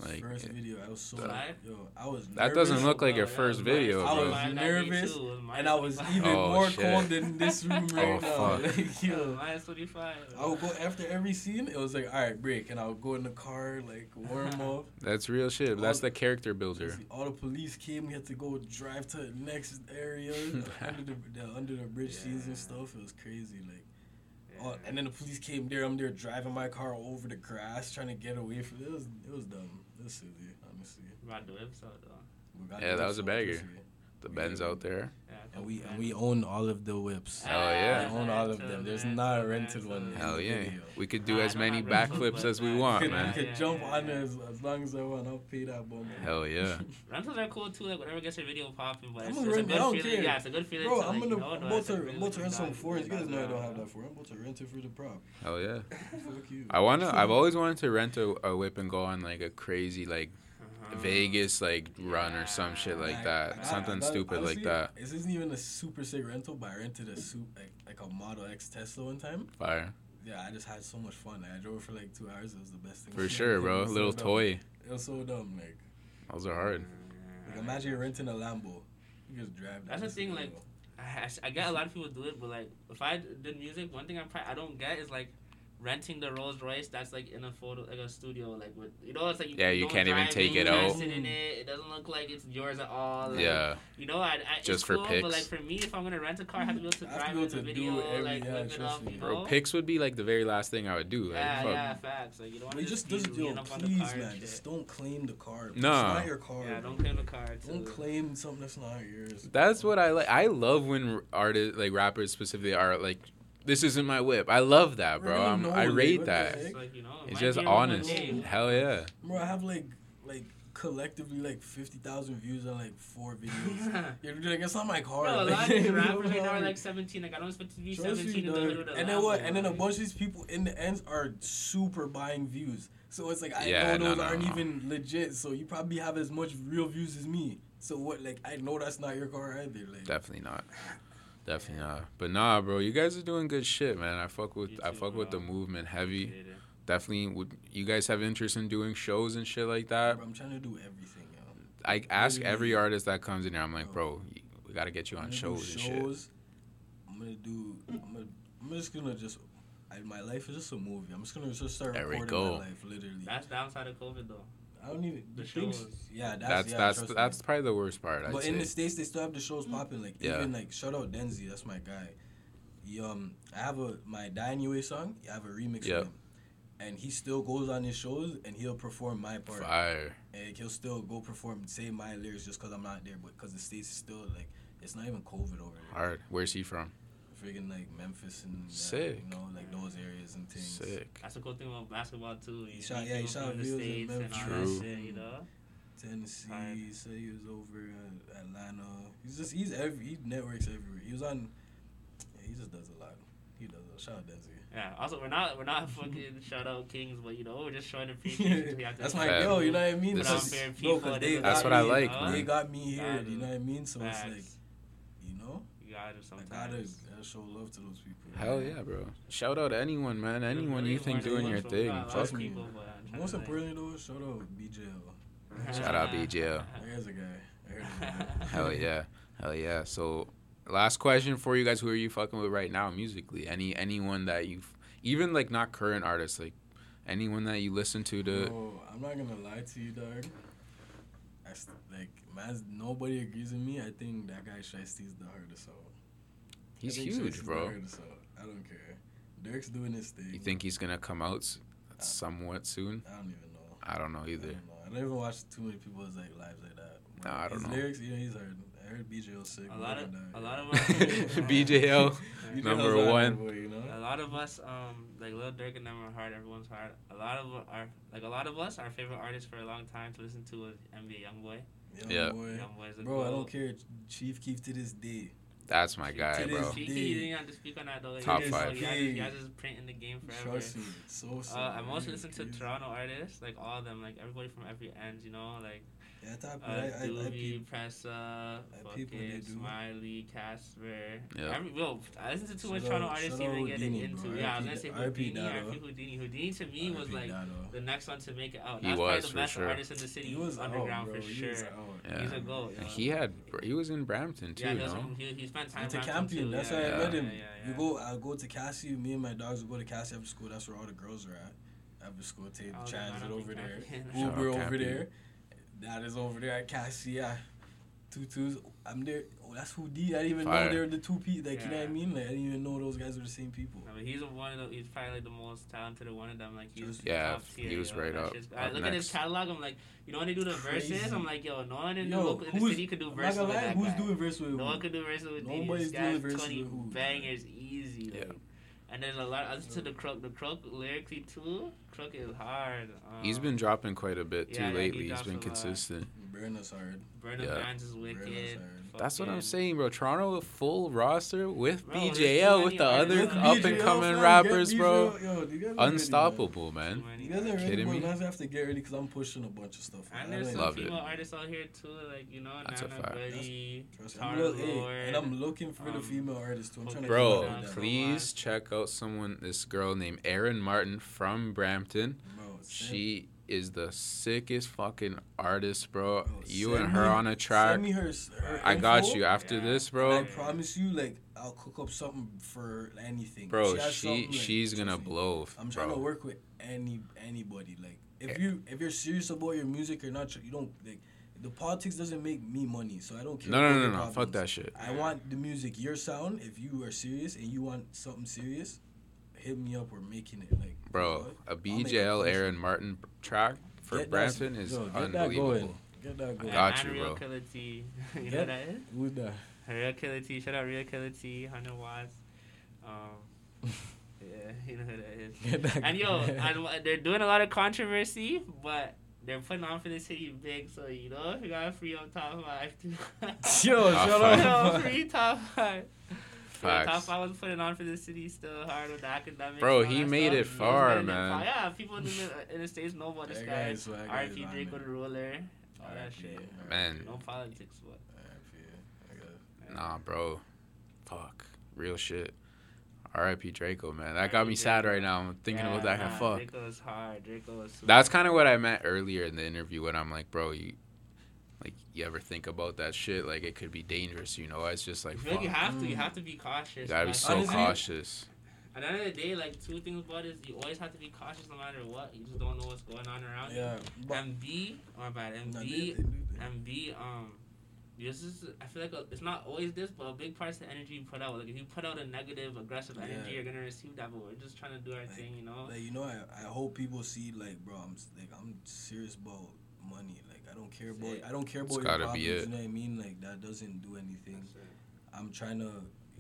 Like first it- video, I was so Slide? yo, I was. That doesn't nervous. look like your first yeah, video, I bro. was nervous, too. It was and I was even Oh, more shit. cold in this room oh, right Oh, now. fuck. Like, Yo, yo, minus 25. I would go after every scene. It was like, all right, break, and I would go in the car, like warm up. That's real shit. That's All- the character builder. All the police came. We had to go drive to the next area under the, the under the bridge scenes and stuff. It was crazy. Like, Yeah. Oh, and then the police came there. I'm there driving my car over the grass, trying to get away from it. It was it was dumb. It was silly, honestly. Brought the whips out though. We got Yeah, the that whips was a bagger. banger. this year. The Benz out there. Yeah, And we and we own all of the whips. Hell yeah. We own all of them. There's not a rented one. Hell yeah. video. We could do as many backflips as we want, could, man. we could jump on yeah. as, as long as I want. I'll pay that bum. Hell yeah. Rentals are cool too. Like whatever gets your video popping, but I'm it's, gonna it's a good feeling. care. Yeah, it's a good feeling. Bro, to, I'm like, gonna I'm about to I'm about to rent some done, fours. You guys know I don't have that for. I'm about to rent it for the prop. Hell yeah. Fuck you. I wanna. I've always wanted to rent a, a whip and go on like a crazy like. Vegas like run or some shit like I- that. I- Something I- stupid honestly, like that. This isn't even a super sick rental, but I rented a suit like like a Model X Tesla one time. Fire. Yeah, I just had so much fun. I drove for like two hours. It was the best thing. For sure, bro. It was so Little dumb. toy. It was so dumb. Like, Those are hard. like imagine you're renting a Lambo. You just drive. That's that the thing, shit, like, bro. I, I get a lot of people do it, but like if I did music, one thing I probably I don't get is like renting the Rolls Royce that's like in a photo like a studio like with you know it's like you, Yeah, you don't can't even take it out. sit in it. It doesn't look like it's yours at all. Like, Yeah. You know, I, I Just for cool, pics. But like for me, if I'm gonna rent a car, I have to be able to I have to drive in the to video, every- like yeah, whip it trust up, me. you Bro, know. pics would be like the very last thing I would do. Like, yeah, fuck. yeah, facts. Like you don't want to just just, just be yo, leaning up on the please, car man, just don't claim the car. bro. Nah. it's not your car. Yeah, bro. don't claim the car too. Don't claim something that's not yours. That's what I like. I love when artists, like rappers specifically, are like, "This isn't my whip." I love that, bro. Bro, I'm, I rate that. It's like you know, It's just be your one honest. Hell yeah. Bro, I have like like collectively like fifty thousand views on like four videos. You're like it's not my car. Bro, a like, lot of these you know, rappers right now are like, like 17. Like I don't expect to be Trust 17 me, in the dog. hood And then what? Lambo, And then a bunch of these people in the ends are super buying views. So it's like I Yeah, know no, those no, aren't no. even legit. So you probably have as much real views as me. So what? Like I know that's not your car either. Like Definitely not. Definitely not. But nah, bro, you guys are doing good shit, man. I fuck with You I too, fuck with the movement heavy. Definitely would you guys have interest in doing shows and shit like that? bro, I'm trying to do everything, yo. I ask Literally. every artist that comes in here, I'm like, bro, we gotta get you I'm on gonna shows and shit. I'm gonna do. I'm, gonna, I'm just gonna just. I, my life is just a movie. I'm just gonna just start There we recording go. my life, literally. That's downside of COVID though. I don't even The the things. shows. Yeah, that's That's yeah, that's trust me. that's probably the worst part. I'd But say. in the states, they still have the shows popping. Like Yeah. even like shout out Denzi, that's my guy. He, um, I have a my Die Anyway song. I have a remix Yep. with him, and he still goes on his shows and he'll perform my part. Fire. And he'll still go perform, say my lyrics just because I'm not there, but because the states is still like it's not even COVID over there. Hard. Where's he from? Friggin' like Memphis and uh, Sick. you know, like those areas and things. Sick. That's the cool thing about basketball too. You He shot- meet yeah, he people shot from the videos in states and all True. that shit. You know. Tennessee, Fire. he said he was over at Atlanta. He's just he's every he networks everywhere. He was on. Yeah, he just does a lot. He does a shout out Denzi. Yeah. Also, we're not we're not fucking shout out kings, but you know we're just showing appreciation. We have to That's my Facts. yo. You know what I mean? This Because- is- Fair bro, people, 'cause they doesn't That's what I me- like, know? They got me here. Gotta You know what I mean? So Facts. it's like, you know, You gotta I sometimes. gotta, gotta show love to those people. Hell yeah, bro. Shout out anyone, man. Anyone you think doing your thing. Trust Fuck me. People, but I'm Most importantly though, shout out BJL. Shout out BJL. There's a guy. I heard of him. Hell yeah. Hell yeah. So last question for you guys, who are you fucking with right now musically? Any anyone that you've even like not current artists, like anyone that you listen to to Bro, I'm not gonna lie to you, dog. I st- like, man, nobody agrees with me. I think that guy Shiesty's the hardest out. He's huge, bro. The hardest out. I don't care. Durk's doing his thing. You think he's gonna come out somewhat soon? I don't even know. I don't know I either. don't know. I don't even watch too many people's like lives like that. Nah, I don't his know. lyrics, yeah, he's hard. I heard BJL was sick. A lot of- but, a lot of yeah. my- BJL. Number one. boy, you know? A lot of us, um, like Lil Durk and them are hard. Everyone's hard. A lot of our, like a lot of us, our favorite artists for a long time to listen to was NBA YoungBoy. Young Yeah. boy. YoungBoy is a Bro, I don't care. Chief Keef to this day. That's my guy, To bro. this Cheeky, you didn't have to speak on that though. Top just- five. He has, he has his print in the game forever. Trust me, it's so. Uh, I mostly It's listen to. Toronto artists, like all of them, like everybody from every end, you know, like Yeah, type, uh, I, I, I, Doobie, peep- Pressa, peep fucking. Smiley, Casper. Yeah. Every, well, I listen to too much Toronto artists shout to out even get it Houdini, into. bro. Yeah, I was gonna say Houdini, Dado. RIP Houdini. Houdini to me was like Dado. the next one to make it out. He That's was, probably the for best sure. artist in the city He was underground out, bro. for He sure. was out. Yeah. He's a goat. yo. He had he was in Brampton too, yeah, he, you was he, he spent time Went to around Campion. too. That's yeah, how I met him. Yeah, yeah, You go, I go to Cassie. Me and my dogs would go to Cassie after school. That's where all the girls are at. After school, take the man, transit over there. Campion. Shout out Uber over there. Dad is over there at Cassie. Yeah. Tutus. I'm there. Oh, that's Houdini. I didn't even Fire. know they were the two people. Like, you know what I mean? Like, I didn't even know those guys were the same people. I mean, he's one of the. He's probably like the most talented one of them. Like he's Yeah, top tier. he was yo. right That up- I up look at his catalog. I'm like, you know when they do the verses, I'm like, yo, no one in the Yo, local in the city could do verses gonna with lie. that Who's guy. doing verse with No who? one could do verses with Diddy. Nobody's This doing guy's verses 20 with who. bangers easy. Yeah. Like. And then a lot. I listen to the Crook. The Crook lyrically too. Crook is hard. Um, He's been dropping quite a bit too yeah, yeah, he lately. He's been consistent. Burn us hard. Burn Yeah. Bands is wicked. hard. That's what I'm saying, bro. Toronto full roster with Bro, BJL with the other artists. up and coming rappers, bro. Yo, you guys are ready, man. Unstoppable, man. You guys are ready, Kidding boy. me? Now I have to get ready because I'm pushing a bunch of stuff. And I there's don't- some Love it. female artists out here too, like you know, That's a Nana fact. Buddy, Trust I'm Tara hey, Lord. and I'm looking for the um, female artists too. I'm trying to Bro, keep up with them. please check out someone. This girl named Erin Martin from Brampton. Bro, send- She is the sickest fucking artist, bro. bro, You and her me- on a track. Send me her. her I got you after Yeah. this, and bro. I promise you, like, I'll cook up something for anything. Bro, has she something, like, she's gonna trust me. blow, I'm trying bro. to work with any anybody. Like, if Eh. you if you're serious about your music or not, you don't like. The politics doesn't make me money, so I don't care. No, no, no, no, no. Fuck that shit. I want the music, your sound. If you are serious and you want something serious, hit me up. We're making it. Like, Bro, what? a I'll BJL push. Aaron Martin track for Get that- Brampton is yo, get that going. Get that I going. got and you, Real bro. Killer T. you know Get- what that is? Who's that? Real Killer T. Shout out Real Killer T. Hundred watts. Um, yeah, you know who that is. Get that And yo, going. they're doing a lot of controversy, but they're putting on for the city big. So you know, if you got a free up top five, too. Yo, shut up. Yo, free top five. Yeah, top five was putting on for the city still hard with the academics. Bro, he made stuff. it He was far, getting it man. far. Yeah, people in the, in the states know about this That guy. guy is swag, that RP guy is Draco the ruler, all that RIP, shit. Man. No politics, but RIP. I got- Nah, bro. Fuck. Real shit. R.I.P. Draco, man. That got me sad right now. I'm thinking about that. Nah, and fuck. Draco was hard. Draco was. That's kind of what I meant earlier in the interview when I'm like, bro, you, like, you ever think about that shit? Like, it could be dangerous, you know? It's just like, I like you have to. You Mm. have to be cautious. You gotta be so Honestly- cautious. At the end of the day, like two things about it is you always have to be cautious no matter what. You just don't know what's going on around Yeah. you. But, And B, my bad. And no, B, they- they do and B, um, this is I feel like a, it's not always this, but a big part is the energy you put out. Like if you put out a negative, aggressive energy, Yeah. you're gonna receive that. But we're just trying to do our Like- thing, you know. Like you know, I, I hope people see like, bro, I'm like I'm serious about money. Like I don't care about I don't care It's about your problems. You know what I mean? Like that doesn't do anything. I'm trying to,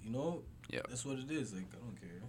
you know, Yeah. that's what it is. Like I don't care.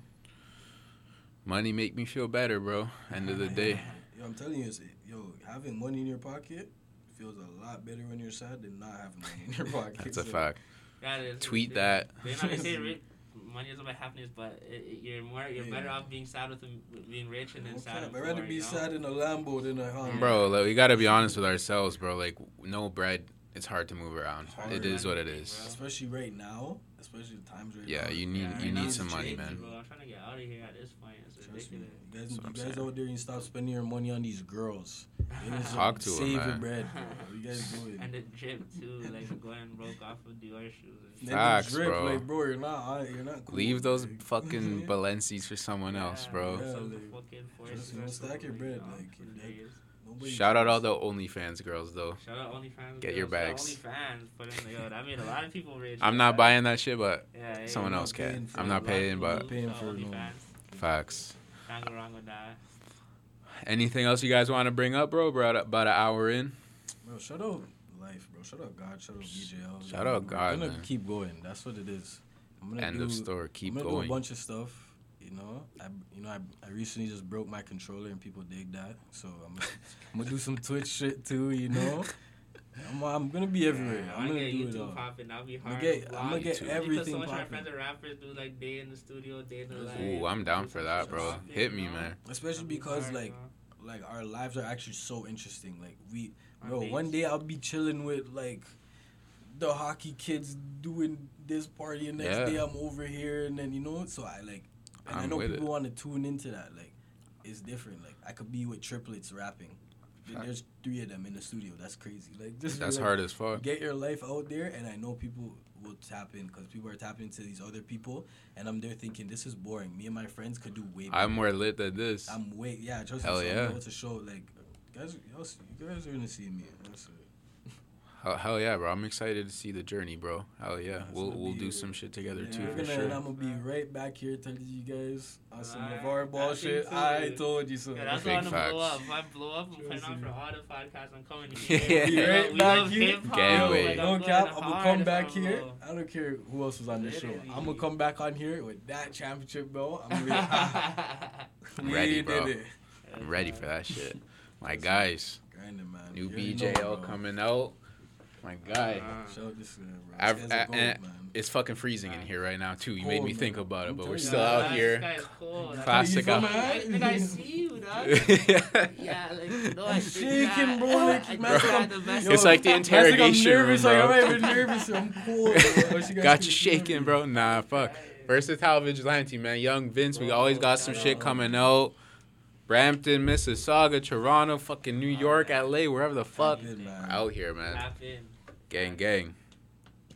Money make me feel better, bro. End of the day. Yo, I'm telling you, it's, yo, having money in your pocket feels a lot better when you're sad than not having money in your pocket. That's a fact. Yeah, it is. Tweet that. They not they say ri- money is about happiness, but it, it- you're more you're Yeah. better off being sad with, them- being rich and then Okay, sad. I'd rather poor, be you know? sad in a Lambo than a Honda. Bro, like, we gotta be honest with ourselves, bro. Like, no bread, it's hard to move around. It's hard. It is what it Anything, is. bro. Especially right now, especially the times right Yeah, now. you need Yeah, you right now need some money, man. Bro, I'm trying to get out of here at this point. It's Trust me. ridiculous. You guys, That's what I'm you guys out there, you stop spending your money on these girls. You need to Talk to 'em, save your man. bread. Bro. You guys doing? and the drip too, like going broke off of Dior shoes. Then Facts, the drip, bro. Like, bro, you're not, you're not. Cool, Leave those like, fucking Balenci's for someone else, bro. Yeah, some like, fucking trust Forces me, stack your bread, like, for that- days. Nobody Shout out all the OnlyFans girls, though. Shout out OnlyFans. Get your girls, shout out bags. OnlyFans. Put in, yo, that made a lot of people rich. I'm not buying that shit, but Yeah, yeah, someone else can. I'm not paying, but Paying for it, no. OnlyFans. facts. Can't go wrong with that. Anything else you guys want to bring up, bro? About about an hour in. Bro, shout out life, bro. Shout out God. Shout out BJL. Shout out God, I'm gonna man. keep going. That's what it is. I'm gonna End do, of story. Keep I'm gonna do a bunch of stuff. You know, I you know I, I recently just broke my controller and people dig that. So I'm gonna, I'm gonna do some Twitch shit too. You know, I'm, I'm gonna be everywhere. Yeah, I I'm wanna gonna get do it YouTube all. popping. That'll be I'ma get- to I'ma get Because everything so much of my friends are rappers do like day in the studio, day in the life. Ooh, I'm down for that, bro. Popping, Hit me, man. Especially because hard, like bro. like our lives are actually so interesting. Like we, On bro, base. one day I'll be chilling with like the hockey kids doing this party, and next Yeah. day I'm over here, and then you know, so I like, and i I'm know with people want to tune into that. Like, it's different. Like I could be with triplets rapping. Fact. There's three of them in the studio. That's crazy. Like just That's like, hard as fuck. Get your life out there, and I know people will tap in because people are tapping into these other people, and I'm there thinking this is boring. Me and my friends could do way. Better. I'm more lit than this. I'm way yeah. Trust Hell me, so yeah. About to show like guys. You guys are gonna see me. That's it. Hell, hell yeah, bro. I'm excited to see the journey, bro. Hell yeah. That's We'll we'll be- do some shit together Yeah, too for gonna, sure. And I'm gonna be right back here telling you guys on some Alright, of our ball shit. too. I told you so. Yeah, that's Big what I want to blow facts. up. If I blow up, I'm putting Trust on me. for all the podcasts. I'm coming Yeah. here. Be You know, right we back love here. hip-hop, Gangway. like, no I'm cap, going I'm gonna come back here. I don't care who else was on the show. I'm gonna come back on here with that championship belt. I'm ready. I'm bro. it. I'm ready for that shit. My guys, Grinding, man. new You already BJL coming out. My guy. Shout this guy, bro. I've- This guy's a I- goat, and- man. It's fucking freezing in here right now too. You made Cold, me think man. about it, I'm but we're still out Nah, here. This guy is cool. That's- Classic You out. feel me? I, think I see you, dog. yeah. Yeah, like, you know, I I'm shaking, bro, like, I man, think I I'm- had the best- Yo, It's like the man, I think interrogation I'm nervous. room, Like. I'm nervous. I'm cool. bro. What you guys Got you shaking, bro. Nah, fuck. Versatile vigilante, man. Young Vince. We always got some shit coming out. Brampton, Mississauga, Toronto, fucking New York, LA, wherever the fuck. Out here, man. Gang, gang.